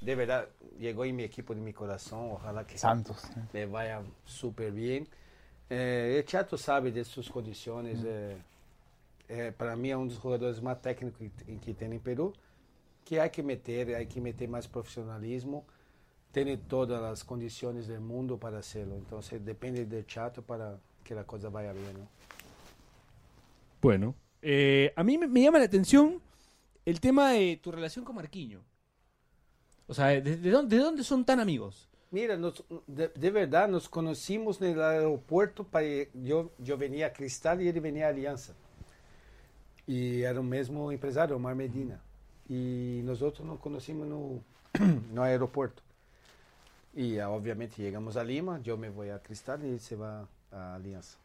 de verdad, llegó en mi equipo de mi corazón. Ojalá que Santos. le vaya súper bien. Eh, el Chato sabe de sus condiciones. eh, eh, para mí es uno de los jugadores más técnicos que, que tem em Peru. Que hay que meter, hay que meter más profesionalismo. Tiene todas las condiciones del mundo para hacerlo. Entonces depende del Chato para que la cosa vaya bien. ¿no? Bueno, eh, a mí me, me llama la atención el tema de tu relación con Marquinho. O sea, ¿de, de dónde, de dónde son tan amigos? Mira, nos- de, de verdad nos conocimos en el aeropuerto. Para, yo, yo venía a Cristal y él venía a Alianza. Y era o mesmo empresário, Omar Medina. Nós outros nos conhecemos no, [clears throat] no aeroporto. E ah, obviamente chegamos a Lima, eu me vou a Cristal e ele se vai a Aliança.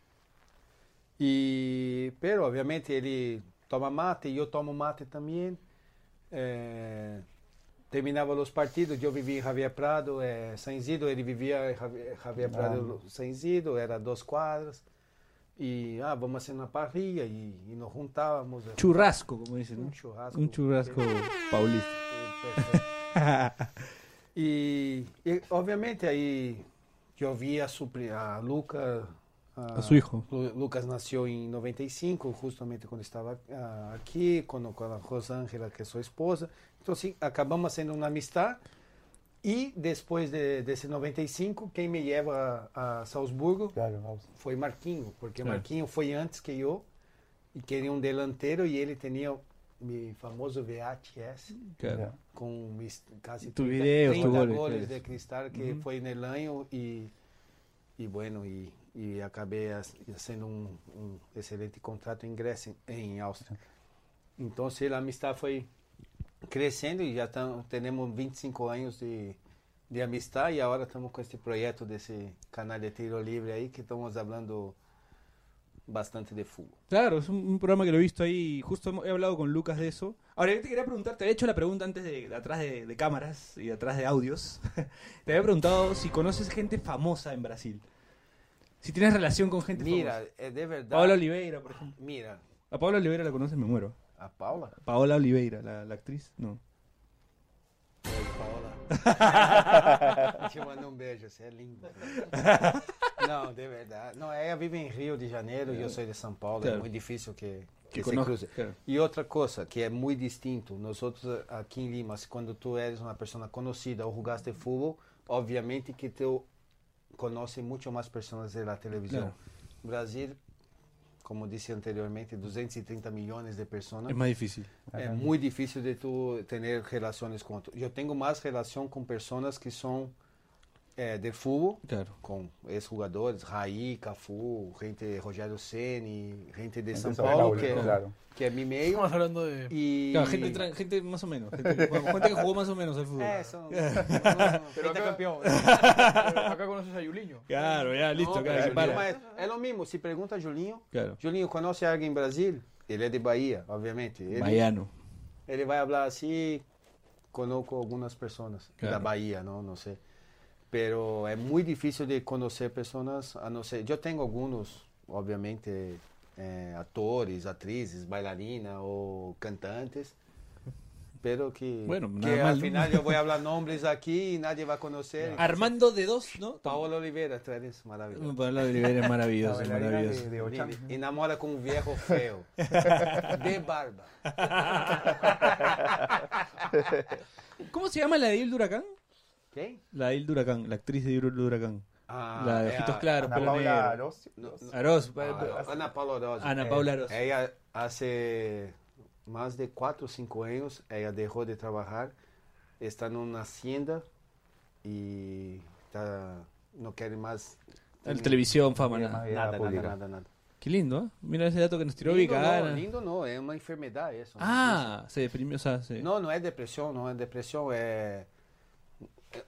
E, pero obviamente ele toma mate eu tomo mate também. Eh, terminava os partidos, eu vivia em Javier Prado, eh, San Isidro, ele vivia em Javier, Javier Prado, San Isidro, era duas quadras. E, ah, vamos fazer uma parrilha e, e nos juntávamos. Churrasco, como dicen, Um churrasco. Un churrasco paulista. E, e, obviamente aí eu vi a, a Luca. A hijo. Lu- Lucas nasceu em 95, justamente quando estava ah, aqui, quando, com a Rosângela, que é sua esposa. Então, sim, acabamos sendo uma amistade. E depois de, desse 95, quem me leva a, a Salzburgo Claro, vamos. foi Marquinho, porque Claro. Marquinho foi antes que eu e queria um delanteiro e ele tinha o mi famoso VHS Claro. com mis- casi Tu 30, video, tu 30 goles, goles claro. de cristal que Ujú. foi en el año y, y bueno, y, y acabé ha- haciendo un, un excelente contrato en Grecia, en Austria. Entonces la amistad fue crescendo y ya tam- tenemos 25 años de, de amistad y ahora estamos con este proyecto de ese canal de tiro libre ahí que estamos hablando bastante de fútbol. Claro, es un, un programa que lo he visto ahí. Justo he hablado con Lucas de eso. Ahora, yo te quería preguntar, te había hecho la pregunta antes de, de atrás de, de cámaras y de atrás de audios. [laughs] te había preguntado si conoces gente famosa en Brasil. Si tienes relación con gente Mira, famosa. eh, de verdad. Paola Oliveira, por ejemplo. Mira, A Paola Oliveira la conoces, me muero. A Paula. Paola Oliveira, la, la actriz, no. Oi, Paola. [laughs] Te mando um beijo, você é lindo. [laughs] Não, de verdade. Não, ela vive em Rio de Janeiro e eu sou de São Paulo. Claro. É muito difícil que, que, Que se cruze. claro. E outra coisa que é muito distinto, nós outros aqui em Lima, se quando tu eres uma pessoa conhecida ou jogaste futebol, obviamente que tu conhece muito mais pessoas da televisão. Claro. Brasil, como disse anteriormente, 230 milhões de pessoas. Es más difícil. É muito difícil de tu ter relações com outro. Eu tenho mais relação com pessoas que são é, de futebol, Claro. com ex-jogadores, Raí, Cafu, gente Rogério Ceni, gente de São Paulo, que, Uli, claro. que é mi meio. Estamos hablando de. E... Claro, gente, gente más o menos. Gente, gente [laughs] que jugó más o menos al fútbol. É, são... Pero gente acá, campeão. [laughs] acá conoces a Yuliño. Claro, ya, listo, Não, claro, para. mas é o mesmo, se pergunta a Julinho, Claro. Julinho conhece alguém em Brasil? Ele é de Bahia, obviamente. Ele, Baiano. ele vai falar assim, conozco algumas pessoas Claro. da Bahia, não, não sei. Pero é muito difícil de conhecer pessoas, a não ser. Eu tenho alguns, obviamente, eh, atores, atrizes, bailarinas ou cantantes, Pero que, Bueno, que al ¿no? final yo voy a hablar [laughs] nombres aquí y nadie va a conocer. Armando de dos, ¿no? Paola Oliveira, traes maravilloso. Pablo Oliveira es maravilloso, La es maravilloso. de, de Ochan. Y enamora con un viejo feo. [laughs] De barba. ¿Cómo se llama la de Huracán? ¿Qué? La de Il Huracán, la actriz de Il Huracán. Ah, la de ojitos a- claros, Ana pelo Paula negro. Aros- no, no, Aros, ah, Ana Paula Orozco. Ana Eh, Paula Aros. Ella hace más de 4 o 5 años, ella dejó de trabajar, está en una hacienda y está- no quiere más En televisión, fama, nada. más nada, nada, nada, nada. Qué lindo, ¿eh? Mira ese dato que nos tiró Lindo Vika. no, lindo no, es una enfermedad eso. Ah, se deprimió, o sea, se... No, no é depressão, não é depressão, é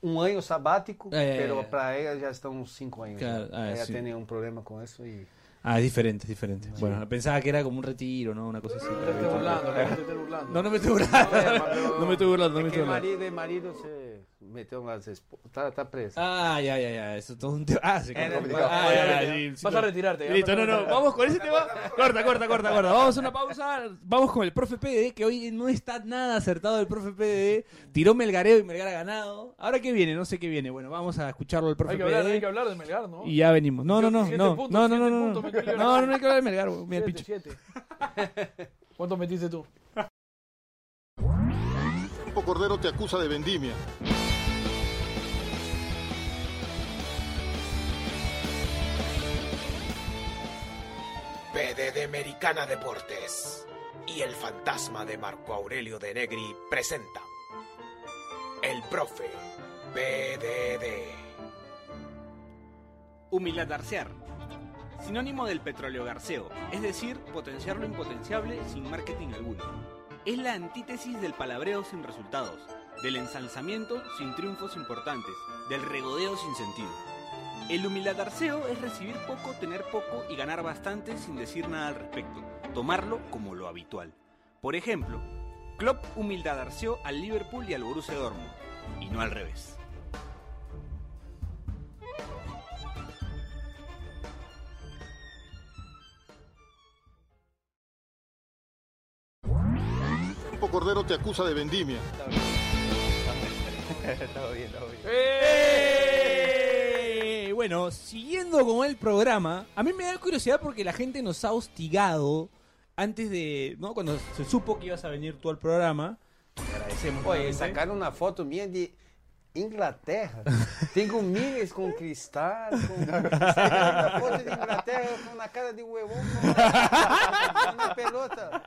um ano sabático, É. pero para ela já estão uns cinco anos. Claro, ah, ela sí. tem um problema com isso e Ah, es diferente, es diferente. Bueno, pensaba que era como un retiro, ¿no? Una cosa así. Te burlando, que burlando. No, no me estoy burlando. No me estoy burlando, no me que burlando. marido e marido se meteu nas esposas, tá, tá preso. Ah, ya, ya, ya. Eso es todo un tema. Ah, se Era cortó. complicado. Ah, ya, ya, sí, sí, Vas no. a retirarte. ya, Listo, no, no, vamos con ese tema. [laughs] Corta, corta, corta, corta. Vamos a una pausa. Vamos con el profe PDD, que hoy no está nada acertado el profe PDD. Tiró Melgareo y Melgar ha ganado. Ahora qué viene, no sé qué viene. Bueno, vamos a escucharlo el profe Hay que, hablar, hay que hablar de Melgar, ¿no? Y ya venimos. No, no, no, no. puntos, No, no, no, no. quiero No, no, no hay que hablar de Melgar. Mira el Siete, picho. siete. [laughs] ¿Cuántos metiste tú? [laughs] Campo Cordero te acusa de vendimia. PDD Americana Deportes y el fantasma de Marco Aurelio de Negri presenta El Profe PDD. Humiladarsear. Sinónimo del petróleo garceo, es decir, potenciar lo impotenciable sin marketing alguno. Es la antítesis del palabreo sin resultados, del ensalzamiento sin triunfos importantes, del regodeo sin sentido. El humiladarceo es recibir poco, tener poco y ganar bastante sin decir nada al respecto, tomarlo como lo habitual. Por ejemplo, Klopp humildadarseó al Liverpool y al Borussia Dortmund, y no al revés. Cordero te acusa de vendimia. Está bien, está bien. ¡Eh! Bueno, siguiendo con el programa, a mí me da curiosidad porque la gente nos ha hostigado antes de, ¿no? Cuando se supo que ibas a venir tú al programa. Te agradecemos. Oye, sacaram uma foto minha de Inglaterra. [laughs] Tenho milhas com cristal, com sacaram uma foto de Inglaterra com na cara de huevón, com uma pelota.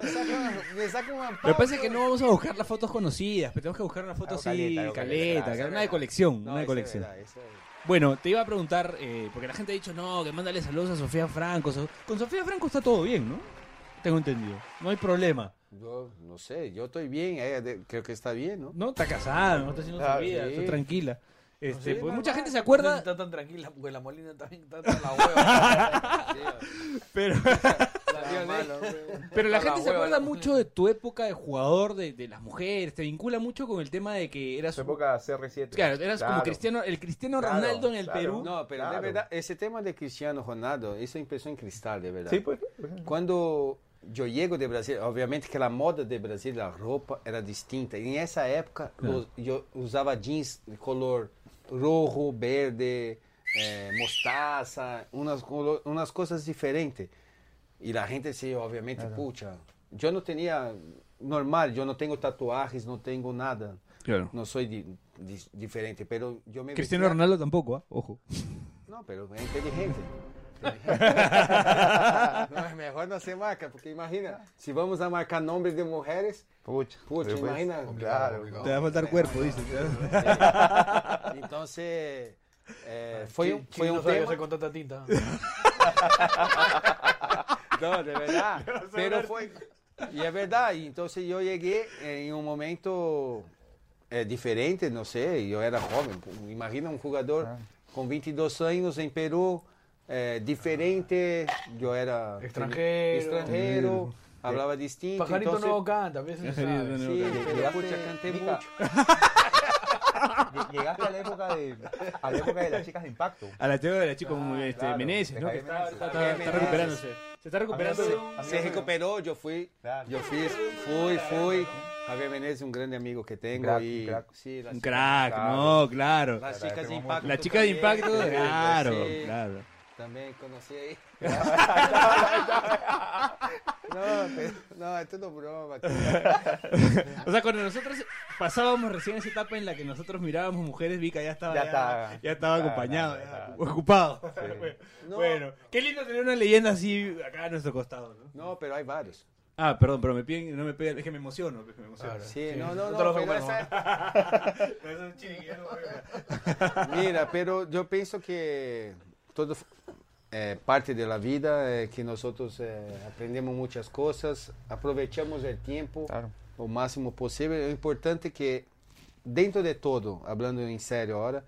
Me sacan, me sacan uma Lo que pasa es pauta. que no vamos a buscar las fotos conocidas, pero tenemos que buscar una foto así, caleta, algo caleta, caleta. una de colección, No, una de colección. verdad, Bueno, te iba a preguntar, eh, porque la gente ha dicho, no, que mándale saludos a Sofía Franco. So- Con Sofía Franco está todo bien, ¿no? Tengo entendido. No hay problema. Yo no sé, yo estoy bien, de- creo que está bien, ¿no? No, está casada, no está haciendo Ah, su vida, sí. está tranquila. Este, no, mucha gente se No acuerda, Está tan tranquila porque la Molina también está tan la hueva. [laughs] [laughs] pero, La malo, pero la Está gente se hueva, acuerda la- mucho de tu época de jugador de, de las mujeres, te vincula mucho con el tema de que eras, Su época CR7. claro, eras como. Cristiano, el Cristiano Claro, Ronaldo en el claro. Perú. No, pero de Claro. verdad, ese tema de Cristiano Ronaldo, eso empezó en Cristal, de verdad. Sí, pues. Quando eu llego de Brasil, obviamente que a moda de Brasil, a roupa era distinta. E nessa época Claro. eu usava jeans de color rojo, verde, eh, mostaza, umas, umas coisas diferentes. E a gente, assim, obviamente, pucha, eu não tinha normal, eu não tenho tatuagens, não tenho nada. Claro. Não sou di- di- diferente, pero me Cristiano vestia- Ronaldo tampoco, ¿ah? ojo. Não, pero é inteligente. [laughs] [laughs] não, é melhor não ser marca, porque imagina, se vamos a marcar nomes de mulheres, Pucha. Pucha, Después- imagina. Claro. Te va a faltar cuerpo, dice. então é, foi, um, Chi- foi Chi um no sabe tema. hacer con tanta tinta. [laughs] Não, de verdade. [laughs] Pero foi. E é verdade. Então eu cheguei em um momento é, diferente, não sei, eu era jovem. Imagina um jogador com 22 anos em Peru, é, diferente, eu era Extranjero. estrangeiro, falava distinto. Pajarito então, no canta, a veces sabe. no- Sí, Llegaste- canté mucho. [laughs] lle- Llegaste a la época de a la época de las chicas de impacto. A la chica de la chica como este, claro, Meneses, ¿no? Que está, Meneses. está- está- está Meneses. recuperándose. Se está recuperando. Se me- recuperou, eu fui, Claro. eu fiz, fui, fui. Javier Menezes es un grande amigo que tengo. crack, y, un crack. Sí, las Un chicas- crack, no, claro. Las chicas de impacto. La chica de impacto, sí, claro, sí, claro. También conocí ahí. [laughs] [laughs] no, pero, no, es broma. [laughs] O sea, cuando nosotros pasábamos recién esa etapa en la que nosotros mirábamos mujeres, Vika ya estaba, Ya ya, estaba. ya estaba Ah, acompañado, ya estaba. ocupado. No. Bueno, qué lindo tener una leyenda así acá a nuestro costado, ¿no? No, pero hay varios. Ah, perdón, pero me piden, no me peguen, es que me emociono, es que me emociono. Sí, no, no, No no. pero esa- No, no Mira, pero yo pienso que todo eh, parte de la vida, eh, que nosotros eh, aprendemos muchas cosas, aprovechamos el tiempo Claro. o máximo posible. Lo importante es que, dentro de todo, hablando en serio ahora,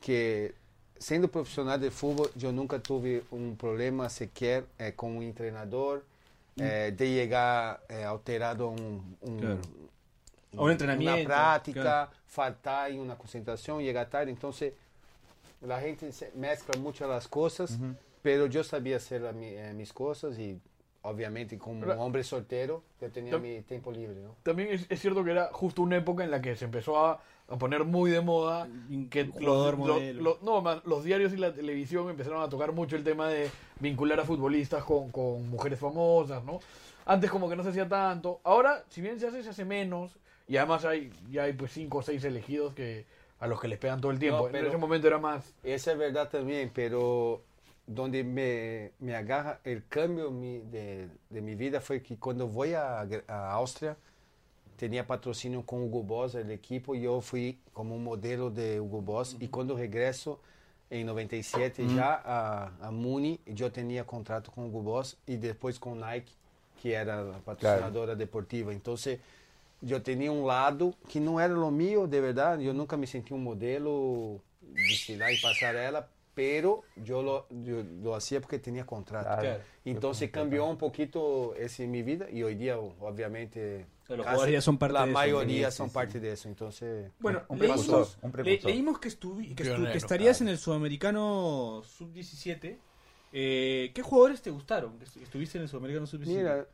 que sendo profissional de futebol, eu nunca tive um problema sequer eh, com um treinador, eh, de chegar eh, alterado a um, um, Claro. A un entrenamiento, Una prática, claro. faltar em uma concentração, chegar tarde. Então, a gente se- mescla muito as coisas, pero eu sabia hacer a mi, eh, mis coisas e, obviamente, como solteiro, eu tinha Tam- meu tempo livre, não? También es, es cierto que era justo una época en la que se empezó a, a poner muy de moda que los, lo- lo- no, más, los diarios y la televisión empezaron a tocar mucho el tema de vincular a futbolistas con, con mujeres famosas, ¿no? Antes como que no se hacía tanto. Ahora, si bien se hace, se hace menos. Y además hay, ya hay pues cinco o seis elegidos que a los que les pegan todo el tiempo. No, en pero- ese momento era más... Eso es verdad también, pero donde me, me agarra el cambio mi- de, de mi vida fue que cuando voy a, a Austria, tenía patrocinio con Hugo Boss, el equipo, y yo fui como un modelo de Hugo Boss. Y cuando regreso en 97 ya a, a Muni, yo tenía contrato con Hugo Boss y después con Nike, que era la patrocinadora deportiva. Entonces, yo tenía un lado que no era lo mío, de verdad. Yo nunca me sentí un modelo desfilar y pasarela, pero yo lo, yo lo hacía porque tenía contrato. Claro. Entonces cambió un poquito eso en mi vida y hoy día, obviamente, Los casi son parte la de eso. mayoría Sí, son sí, parte de eso. Entonces, Bueno, Un leímos, un le- leímos que, estuvi- que, estu- que estarías claro. en el Sudamericano Sub-17. Eh, ¿Qué jugadores te gustaron? Estuviste en el Sudamericano Sub-17. mira,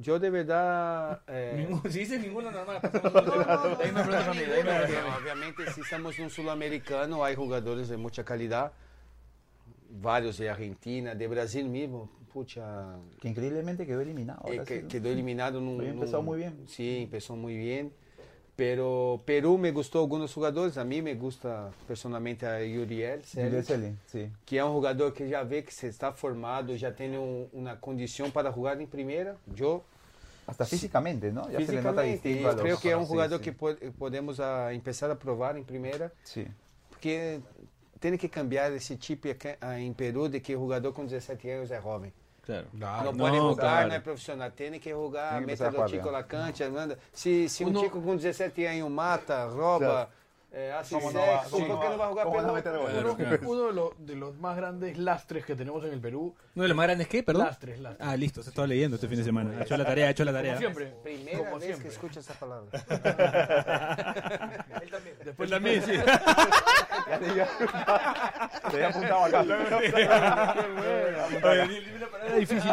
yo de verdad... eh, Ninguno- si dices ninguno mí. Obviamente, si estamos en un sudamericano, hay jugadores de mucha calidad. Varios de Argentina, de Brasil mismo. Pucha, Que increíblemente quedó eliminado. eh, que- ¿no? quedó eliminado. Había num- empezado muy bien. Sí, empezó muy bien. Pero Perú me gustó algunos jugadores. A mí me gusta personalmente a Yuriel, Celi, sí. que é um jogador que já vê que se está formado, já tem um, uma condição para jogar em primeira. Eu Hasta físicamente, ¿no? Ya se le nota Fisicamente, distinto a eu los- creio que é um sí, jogador sí. que po- podemos ah, começar a provar em primeira, Sí. porque tem que cambiar esse chip aqui, ah, em Peru de que o jogador com 17 anos é jovem. Claro. não no, pode jogar, claro. não é profissional. Tem que jogar, Tem que meta começar a do jogar, Chico né? Lacante, manda. Se, se um Uno- Chico com 17 anos mata, rouba, ¿Cómo no va- sexo, cómo por no va- jogar cómo no va a pelota? meter gol? Uno, uno de, los, de los más grandes lastres que tenemos en el Perú. ¿Uno de los más grandes qué? Perdón. Lastres, lastres. Ah, listo, se estaba leyendo este fin de semana. Ha hecho la tarea, ha hecho la Como tarea. siempre. Primeira como vez siempre. [laughs] que escucho essa palavra. Después Pues también, sí. [laughs] Te había- apuntado acá. Palabra difícil.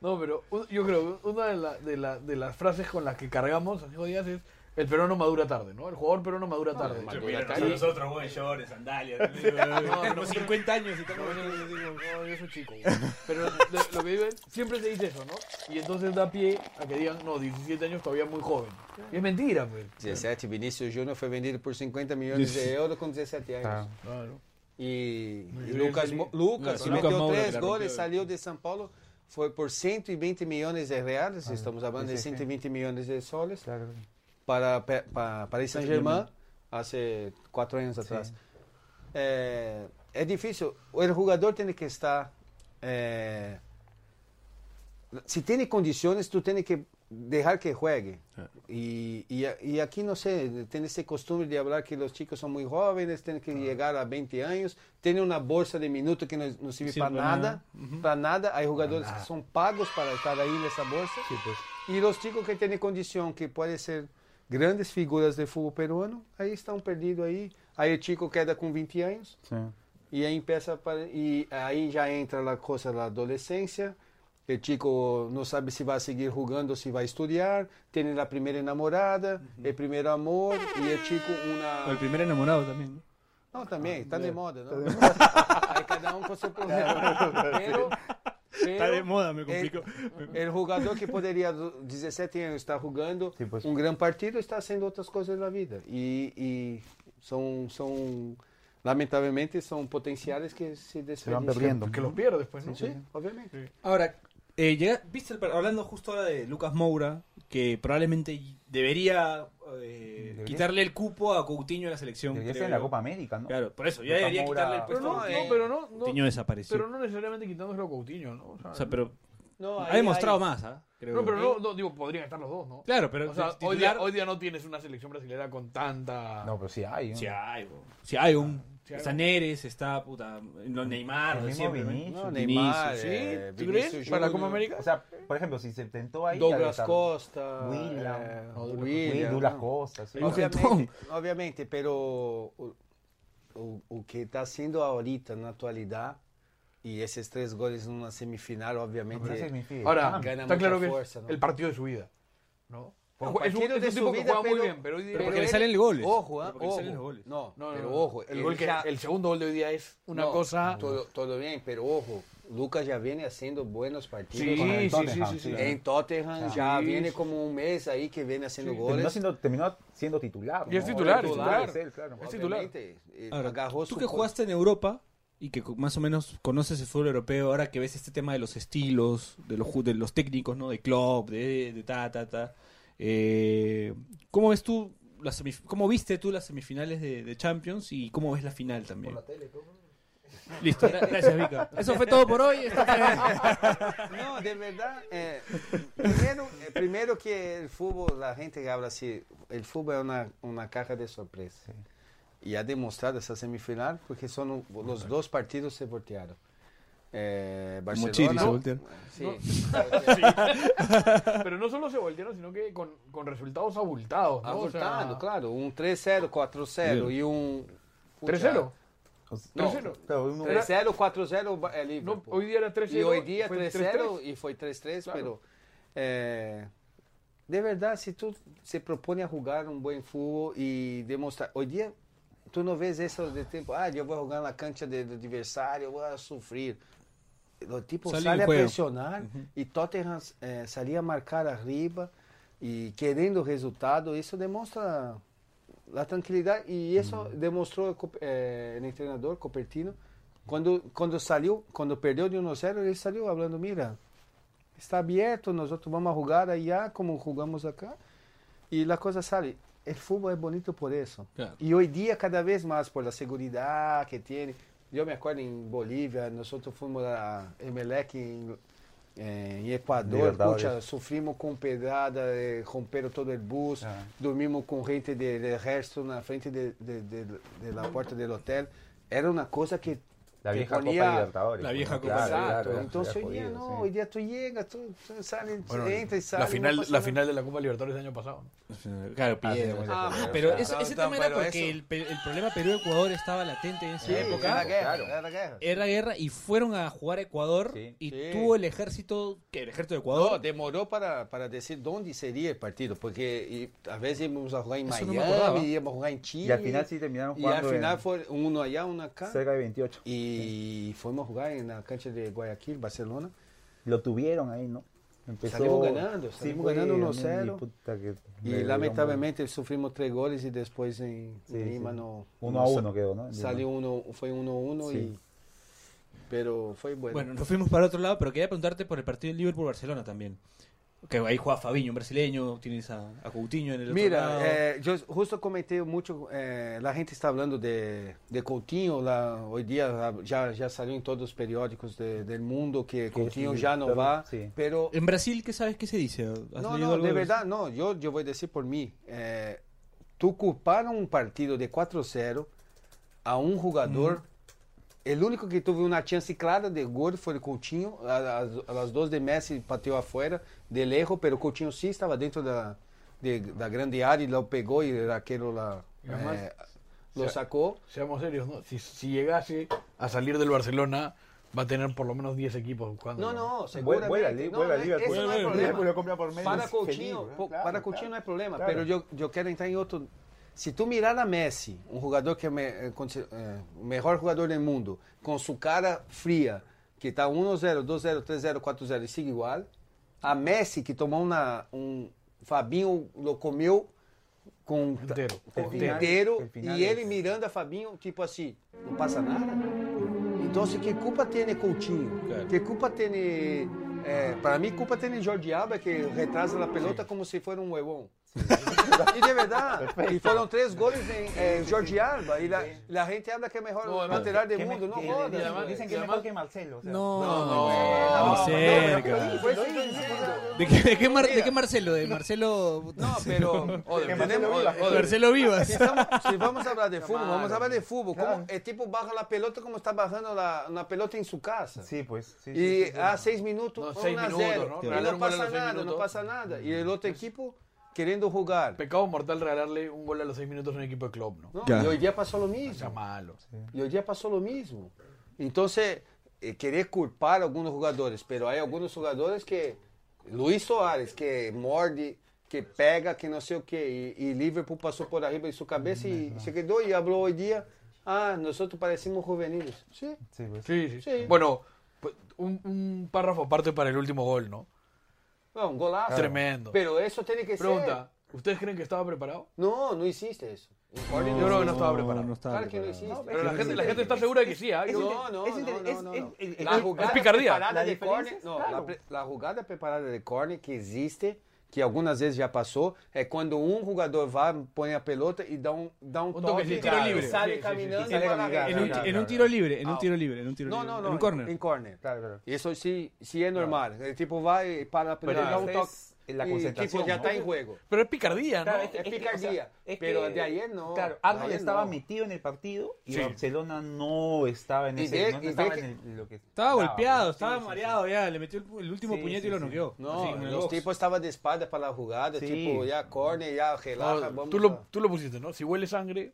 No, pero yo creo que una de, la- de, la- de las frases con las que cargamos a Diego Díaz es el peruano madura tarde, ¿no? El jugador peruano madura tarde. madura Mira, nosotros, buen shorts, sandalias. [laughs] Tenemos 50 años y estamos... No, yo, digo, no, yo soy chico. güey. [laughs] Pero de- lo que digo es, siempre se dice eso, ¿no? Y entonces da pie a que digan, no, 17 años todavía muy joven. Y es mentira, pues. 17, Vinícius Júnior foi vendido por 50 milhões de euros com 17 anos. Claro. Claro. E Ele- Lucas, Mo- Lucas, que Moura, três que goles, saiu de São Paulo, foi por 120 milhões de reais, estamos falando de sí. 120 milhões de soles, Claro. Para, para, Paris Saint-Germain, há quatro anos atrás. É, é difícil, o jogador tem que estar... é, se tem condições, tu tem que deixar que juegue. E, e, e aqui, não sei, tem esse costume de falar que os chicos são muito jovens, têm que chegar a 20 anos, tem uma bolsa de minutos que não, não serve para nada. Uhum. para nada. Há jogadores que são pagos para estar aí nessa bolsa. E os chicos que têm condição, que podem ser grandes figuras de futebol peruano, aí estão perdidos aí. Aí o chico queda com 20 anos. Sí. E aí empieza para, e aí já entra a coisa da adolescência el chico no sabe si va a seguir jugando, si va a estudiar, tiene la primera enamorada, el primer amor y el chico una... O el primer enamorado también. ¿no? No, también, está de moda, ¿no? Hay cada uno con su problema. Pero, Está de moda, me el, complicó. el jugador que poderia, 17 anos, estar jugando Sí, pues. um grande partido, está haciendo outras coisas na vida. E, e são, são, lamentavelmente, são potenciais que se Se van desperdiciam. perdiendo. Que los pierdes después, ¿no? Sí, obviamente. Ahora, eh, llega- viste, el hablando justo ahora de Lucas Moura, que probablemente debería, eh, quitarle el cupo a Coutinho en la selección. Debería creo ser en la. Copa América, ¿no? Claro, por eso, ya debería Moura- quitarle el Pero puesto. no, a no, pero no, no, Coutinho desapareció. pero no necesariamente quitándoselo a Coutinho, ¿no? O sea, o sea, pero No, ha aí- demostrado aí- más, ¿ah? Creo no, pero no, no, digo, podrían estar los dos, ¿no? Claro, pero O sea, titular- hoy día, hoy día no tienes una selección brasileña con tanta... No, pero sí hay. ¿no? Sí hay, bro. Sí hay un... Sí hay está Neres, está puta, los Neymar, El mismo siempre. Vinicius. No, Vinicius, Neymar, ¿Sí? eh, ¿Tú Vinicius crees? ¿Para la Copa América? O sea, por ejemplo, si se intentó ahí. Douglas Costa, William. eh, Douglas William, Will, Douglas no. Costa. sí. Obviamente, obviamente, pero o, o, o que está haciendo ahorita na atualidade e esses três goles numa semifinal, obviamente. Ahora, Ah, gana está mucha claro que fuerza, es ¿no? el partido de su vida, ¿no? Es un, es un tipo que vida, juega muy pero- bien, pero hoy día... Pero porque él- le salen goles. Ojo, ¿eh? porque le ojo. salen los goles. No, No, no, pero no. ojo. el, gol que, ya- el segundo gol de hoy día es una no, cosa... Todo, todo bien, pero ojo. Lucas já vem haciendo buenos partidos. Sí, sí, Tottenham, sí, sí. En Tottenham ya viene como un mes ahí que viene haciendo Terminó goles. siendo, terminó siendo titular. Y es titular, es titular. es él, claro. Es titular. Eh, Ahora, tú que jugaste en Europa y que más o menos conoces el fútbol europeo, ahora que ves este tema de los estilos, de los, de los técnicos, ¿no? De club, de, de ta, ta, ta. Eh, ¿Cómo ves tú, las cómo viste tú las semifinales de, de Champions y cómo ves la final también? Listo, gra- gracias Vika. Eso fue todo por hoy. [laughs] No, de verdad, eh, primero, eh, primero que el fútbol, la gente que habla así, el fútbol es una, una caja de sorpresa. Y ha demostrado esa semifinal porque son los dos partidos se voltearon. Eh, Barcelona, se voltearon. Sí, [laughs] Pero no solo se voltearon, sino que con, con resultados abultados, ¿no? O sea, abultado, claro, un 3-0, 4-0 y un... pucha, 3-0. No, 3-0. Claro, uno- 3-0, 4-0 é No, hoy día era 3-0. E hoje dia fue 3-0 e foi 3-3, Claro. pero é, de verdade, se tu se propõe a jogar um bom futebol e demonstrar, hoje dia tu não vês isso de tempo, ah, eu vou jogar na cancha do adversário, eu vou sofrer. O tipo Sale em a pressionar e Tottenham é, salia a marcar arriba e querendo resultado, isso demonstra a tranquilidade e isso demonstrou Cop- eh, o treinador Copertino quando quando saiu quando perdeu de 1 a 0 ele saiu falando mira está aberto nós outros vamos jogar allá como jugamos acá. E a coisa sale. O futebol é bonito por isso. Claro. e hoje dia cada vez mais por a segurança que tem eu me acordo em Bolívia nós outros fomos a Emelec em, eh, em Equador pucha, sofrimos com pedrada eh, romperam todo o bus Ah. dormimos com gente de, de resto na frente de, de, de, de la porta do hotel era uma coisa que La vieja ponía- Copa Libertadores. La pues, vieja ¿no? Copa Claro, Exato. claro, então ya hoy día no, sí. hoy día tú llegas, tú, tú sales, Bueno, entra y sale. la final, no la final de la Copa Libertadores del año pasado. ¿no? Claro, Ah, de Ah, febrero, Pero claro. ese, ese No, tema era porque el, el problema Perú-Ecuador estaba latente en esa Sí, época. era guerra, claro. era guerra. Era guerra y fueron a jugar a Ecuador Sí. y Sí. tuvo el ejército, que el ejército de No, Ecuador. demorou para, para decir dónde sería el partido, porque y, a veces íbamos a jugar en Eso no. Miami, íbamos a jugar en Chile. Y al final sí terminaron Y al jugando final en fue uno allá, uno acá. cerca de 28. Y fuimos a jugar en la cancha de Guayaquil, Barcelona. Lo tuvieron ahí, ¿no? Empezó, Salimos ganando, salimos fue ganando a 1-0. mí, puta, que Y me lamentavelmente sufrimos tres goles y después en Sí, Lima sí. no... Uno no a sa- uno quedó, ¿no? Salió uno, fue 1-1 Sí. y... Pero fue bueno. Bueno, nos fuimos para otro lado, pero quería preguntarte por el partido de Liverpool-Barcelona también. Que ahí juega Fabiño, un brasileño, tienes a, a Coutinho en el otro Mira, lado. eh, yo justo comenté mucho, eh, la gente está hablando de, de Coutinho, la, hoy día ya, ya salió en todos los periódicos de- del mundo que Coutinho sí, ya no pero- va, sí. pero En Brasil, ¿qué sabes qué se dice? ¿Has no, no, algo de eso? verdad, no, yo, yo voy a decir por mí, eh, tú culparon un partido de 4-0 a un jugador, el único que tuvo una chance clara de gol fue el Coutinho, a, a- a las dos de Messi pateó afuera de lejos, pero Coutinho sí estaba dentro da, de, da grande área y lo pegó y el arquero la, Y además, eh, lo se- sacó. Seamos serios, ¿no? Si, si llegase a salir del Barcelona va a tener por lo menos 10 equipos buscando. No, no, seguramente. vuelve al- no, Liverpool. no compra por menos Para feliz, Coutinho, ¿no? po- Claro, para Coutinho claro, no hay problema, claro. pero yo, yo quiero entrar en otro. Si tú miras a Messi, un jugador que es me- eh, consi- eh, mejor jugador del mundo, con su cara fría, que está 1-0, 2-0, 3-0, 4-0 y sigue igual, a Messi que tomó una, un Fabinho lo comió com Inteiro. com- inteiro final e ele mirando a Fabinho tipo assim, não passa nada. Então, que culpa tem Coutinho? Claro. Que culpa tem eh, para mim culpa tem Jordi Alba que retrasa a pelota como se fosse um huevón. E de verdade, e foram três goles em eh, Jordi Alba e a, a gente habla que é o melhor No, lateral me- mundo, roda. y además- Dicen que y es mejor que Marcelo. o sea. No, no, diciendo. ¿De qué, de, qué Mar- de qué Marcelo? De Marcelo. Não, pero O de- Marcelo Vivas. o de- Marcelo Vivas. Si, estamos- si vamos a hablar de fútbol, vamos a hablar de fútbol. Claro. Como el tipo baja la pelota como está bajando la, una pelota en su casa. Sí, pues. Sí, y sí, sí, sí. a seis minutos, No, 1 seis a minutos, 0. ¿no? Y no pasa nada, no pasa nada. Y el otro equipo queriendo jugar. Pecado mortal regalarle un gol a los 6 minutos a un equipo de club, ¿no? ¿no? Y hoy día pasó lo mismo. malo. Y hoy día pasó lo mismo. Entonces, eh, querer culpar a algunos jugadores, pero hay algunos jugadores que. Luis Soares, que morde, que pega, que no sé o qué. Y, y Liverpool pasó por arriba de su cabeza y se quedó y habló hoy día. Ah, nosotros parecimos juveniles. Sí. Sí, pues. Sí, sí. Sí. Bueno, pues, un, un párrafo aparte para el último gol, ¿no? No, un golazo. Tremendo. Pero eso tiene que Pregunta, ¿ustedes creen que estaba preparado? ser. No, no hiciste eso. Córdoba Yo creo que no estaba preparado. No estaba Claro que no preparado. hiciste. Pero la gente, la gente está segura de que sí, ¿ah? Es No, no, Es no, no, es- no, es- no. La jugada picardía. preparada La de no, claro. la, la jugada preparada de córner que existe, que algumas vezes já passou, é quando um jogador vai, põe a pelota e dá um, dá um, Um toque toquezinho, e tiro libre. sale Sí, sí, sí, caminhando sí, e sale vai na caminando. En un, rede. en un tiro libre, en un Ah. tiro libre, en un tiro Não, libre. não, en não, un corner. em corner. Claro, claro. Isso sim, sim é normal. Ele tipo vai para a pelota, Pero dá um es toque la concentración, já ¿no? está em juego. Pero es picardía, ¿no? Claro, Es picardía, o sea, es pero que- de ayer no. Claro, Arnold estaba no. metido en el partido y Sí. Barcelona no estaba en ese. no estaba que- en el- lo que Estaba golpeado, estaba sí, mareado ya, le metió el, el último Sí, puñete sí, y lo sí. noqueó. No, Así, en los tipos estaban de espalda para la jugada, Sí. tipo ya corner, ya relaja, No, vamos tú, lo, a- tú lo pusiste, ¿no? Si huele sangre,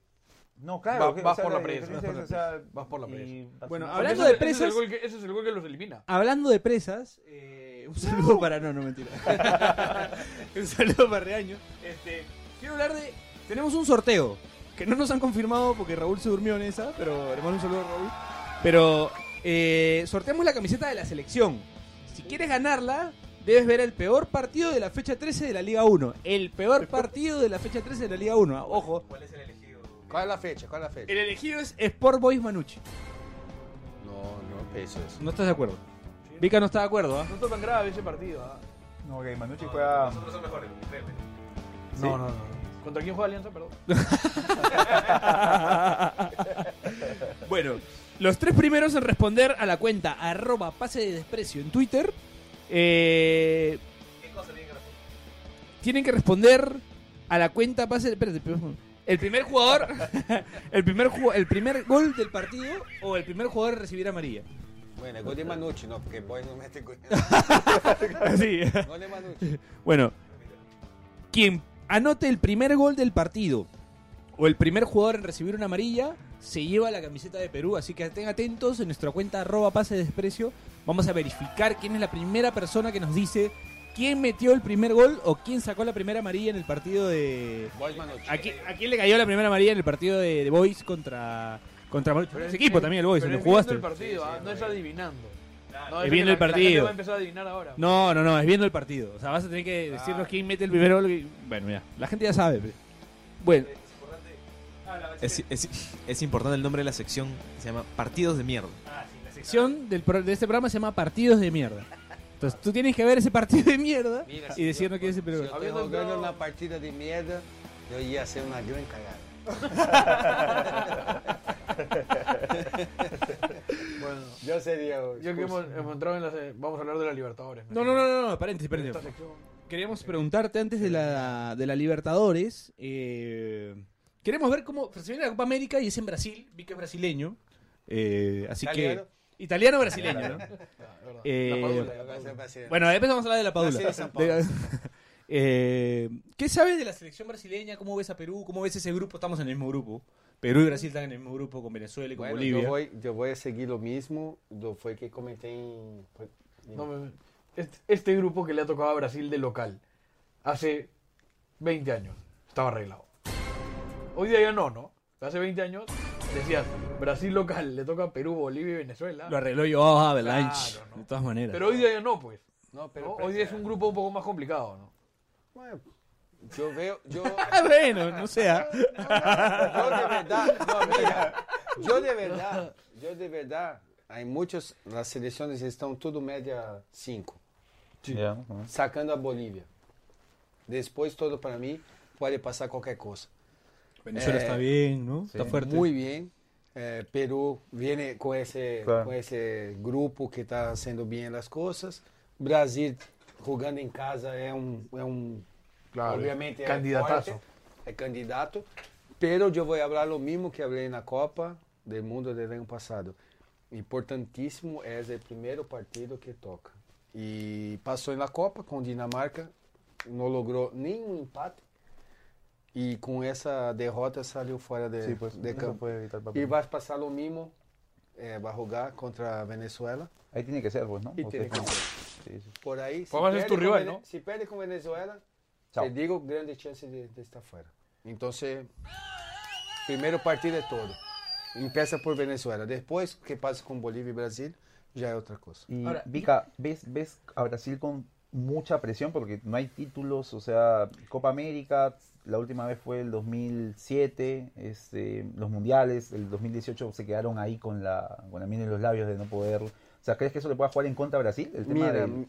No, claro. Va- que- vas o sea, por la presa, vas por es, o sea, vas por la presa. Bueno, Hablando de ese es el presas- que- ese es el gol que los elimina. Hablando de presas, eh, un saludo para. No, no, mentira. [laughs] un saludo para Reaño. Este, quiero hablar de. Tenemos un sorteo que no nos han confirmado porque Raúl se durmió en esa, pero le mando un saludo a Raúl. Pero eh, sorteamos la camiseta de la selección. Si quieres ganarla, debes ver el peor partido de la fecha 13 de la Liga 1. El peor partido de la fecha 13 de la Liga 1. Ojo, ¿Cuál es la fecha? ¿Cuál es la fecha? el elegido es Sport Boys Manucci. No, no pienso eso. No estás de acuerdo. Vika no está de acuerdo, ¿ah? No está tan grave ese partido. ¿ah? No, que Manucci juega. No, no, no. ¿Contra quién juega Alianza? Perdón. [laughs] [laughs] Bueno, los tres primeros en responder a la cuenta arroba pase de desprecio en Twitter. eh, tienen que responder a la cuenta pase de espérate, pero- el primer jugador [laughs] el primer el primer gol del partido o el primer jugador en recibir amarilla. Bueno, el gol de Manucci, no, porque Boy no mete gol. Así. Gol de Manucci. Bueno, quien anote el primer gol del partido o el primer jugador en recibir una amarilla se lleva la camiseta de Perú. Así que estén atentos en nuestra cuenta arroba pase de desprecio. Vamos a verificar quién es la primera persona que nos dice quién metió el primer gol o quién sacó la primera amarilla en el partido de... Boy Manucci. ¿A quién, a quién le cayó la primera amarilla en el partido de, de Boys contra... Contra ese equipo también, el Boys, Pero es viendo jugaste. el partido, ¿ah? no es adivinando. No, Es viendo el la- La gente partido. va a empezar a adivinar ahora. No, no, no, es viendo el partido. O sea, vas a tener que decirnos quién mete el primer gol. y- Bueno, ya, la gente ya sabe. Bueno, Es, es- es importante el nombre de la sección, se llama Partidos de Mierda. la sección del pro- de este programa se llama Partidos de Mierda. Entonces tú tienes que ver ese partido de mierda Mira, y si decirnos yo- quién es el Si yo estoy jugando una partida de mierda, yo iba a hacer una gran cagada. [laughs] Bueno, Yo sería. yo que hemos, hemos entrado en la... se- Vamos a hablar de la Libertadores. No, no, no, no, no, paréntesis, paréntesis. Queríamos preguntarte antes de la, de la Libertadores. eh, queremos ver cómo. Se viene la Copa América y es en Brasil. Vi que es brasileño. eh, así que. Italiano-brasileño, ¿no? Eh. Bueno, después vamos a hablar de la Padula. [laughs] Eh, ¿Qué sabes de la selección brasileña? ¿Cómo ves a Perú? ¿Cómo ves ese grupo? Estamos en el mismo grupo. Perú y Brasil están en el mismo grupo con Venezuela y con Bueno, Bolivia. yo voy, yo voy a seguir lo mismo, lo fue que comenté en... No, este, este grupo que le ha tocado a Brasil de local hace 20 años estaba arreglado. Hoy día ya no, ¿no? Hace 20 años decías Brasil local, le toca a Perú, Bolivia y Venezuela. Lo arregló yo Avalanche, Claro, ¿no? de todas maneras. Pero hoy día ya no, pues. No, ¿no? pero Hoy día es un grupo un poco más complicado, ¿no? Bueno, yo veo, yo, [laughs] Ah, bueno, no sea. yo de verdad, no, mira, yo de verdad, yo de verdad, hay muchos, las selecciones están todo media 5, Ya, ¿no? sacando a Bolivia. Después todo para mí puede pasar cualquier cosa. Venezuela Eh, está bien, ¿no? sí. Está fuerte. Muy bien. Eh, Perú viene con ese, Claro. con ese grupo que está haciendo bien las cosas. Brasil jugando en casa es un, es un Claro, obviamente candidatazo. fuerte, es candidato. Pero yo voy a hablar lo mismo que hablé en la Copa del Mundo del año pasado. Importantísimo es el primer partido que toca. Y pasó en la Copa con Dinamarca, no logró ni un empate. Y con esa derrota salió fuera de, Sí, pues de campo. Y papel. va a pasar lo mismo, eh, va a jugar contra Venezuela. Ahí tiene que ser, pues, ¿no? Y tiene que ser. sí. Por ahí, si Pues es pierde, tu rival, ¿no? si pierde con Venezuela, Chao. te digo, grande chance de, de estar fuera. Entonces, primero partido es todo. Empieza por Venezuela. Después, que pasa con Bolivia y Brasil, ya es otra cosa. Y Ahora, Vika, ¿ves, ¿ves a Brasil con mucha presión? Porque no hay títulos, o sea, Copa América, la última vez fue el 2007, este, los mundiales, el 2018 se quedaron ahí con la, con la miel en los labios de no poder... O sea, ¿crees que eso le pueda jugar en contra a Brasil? El tema Mira, del-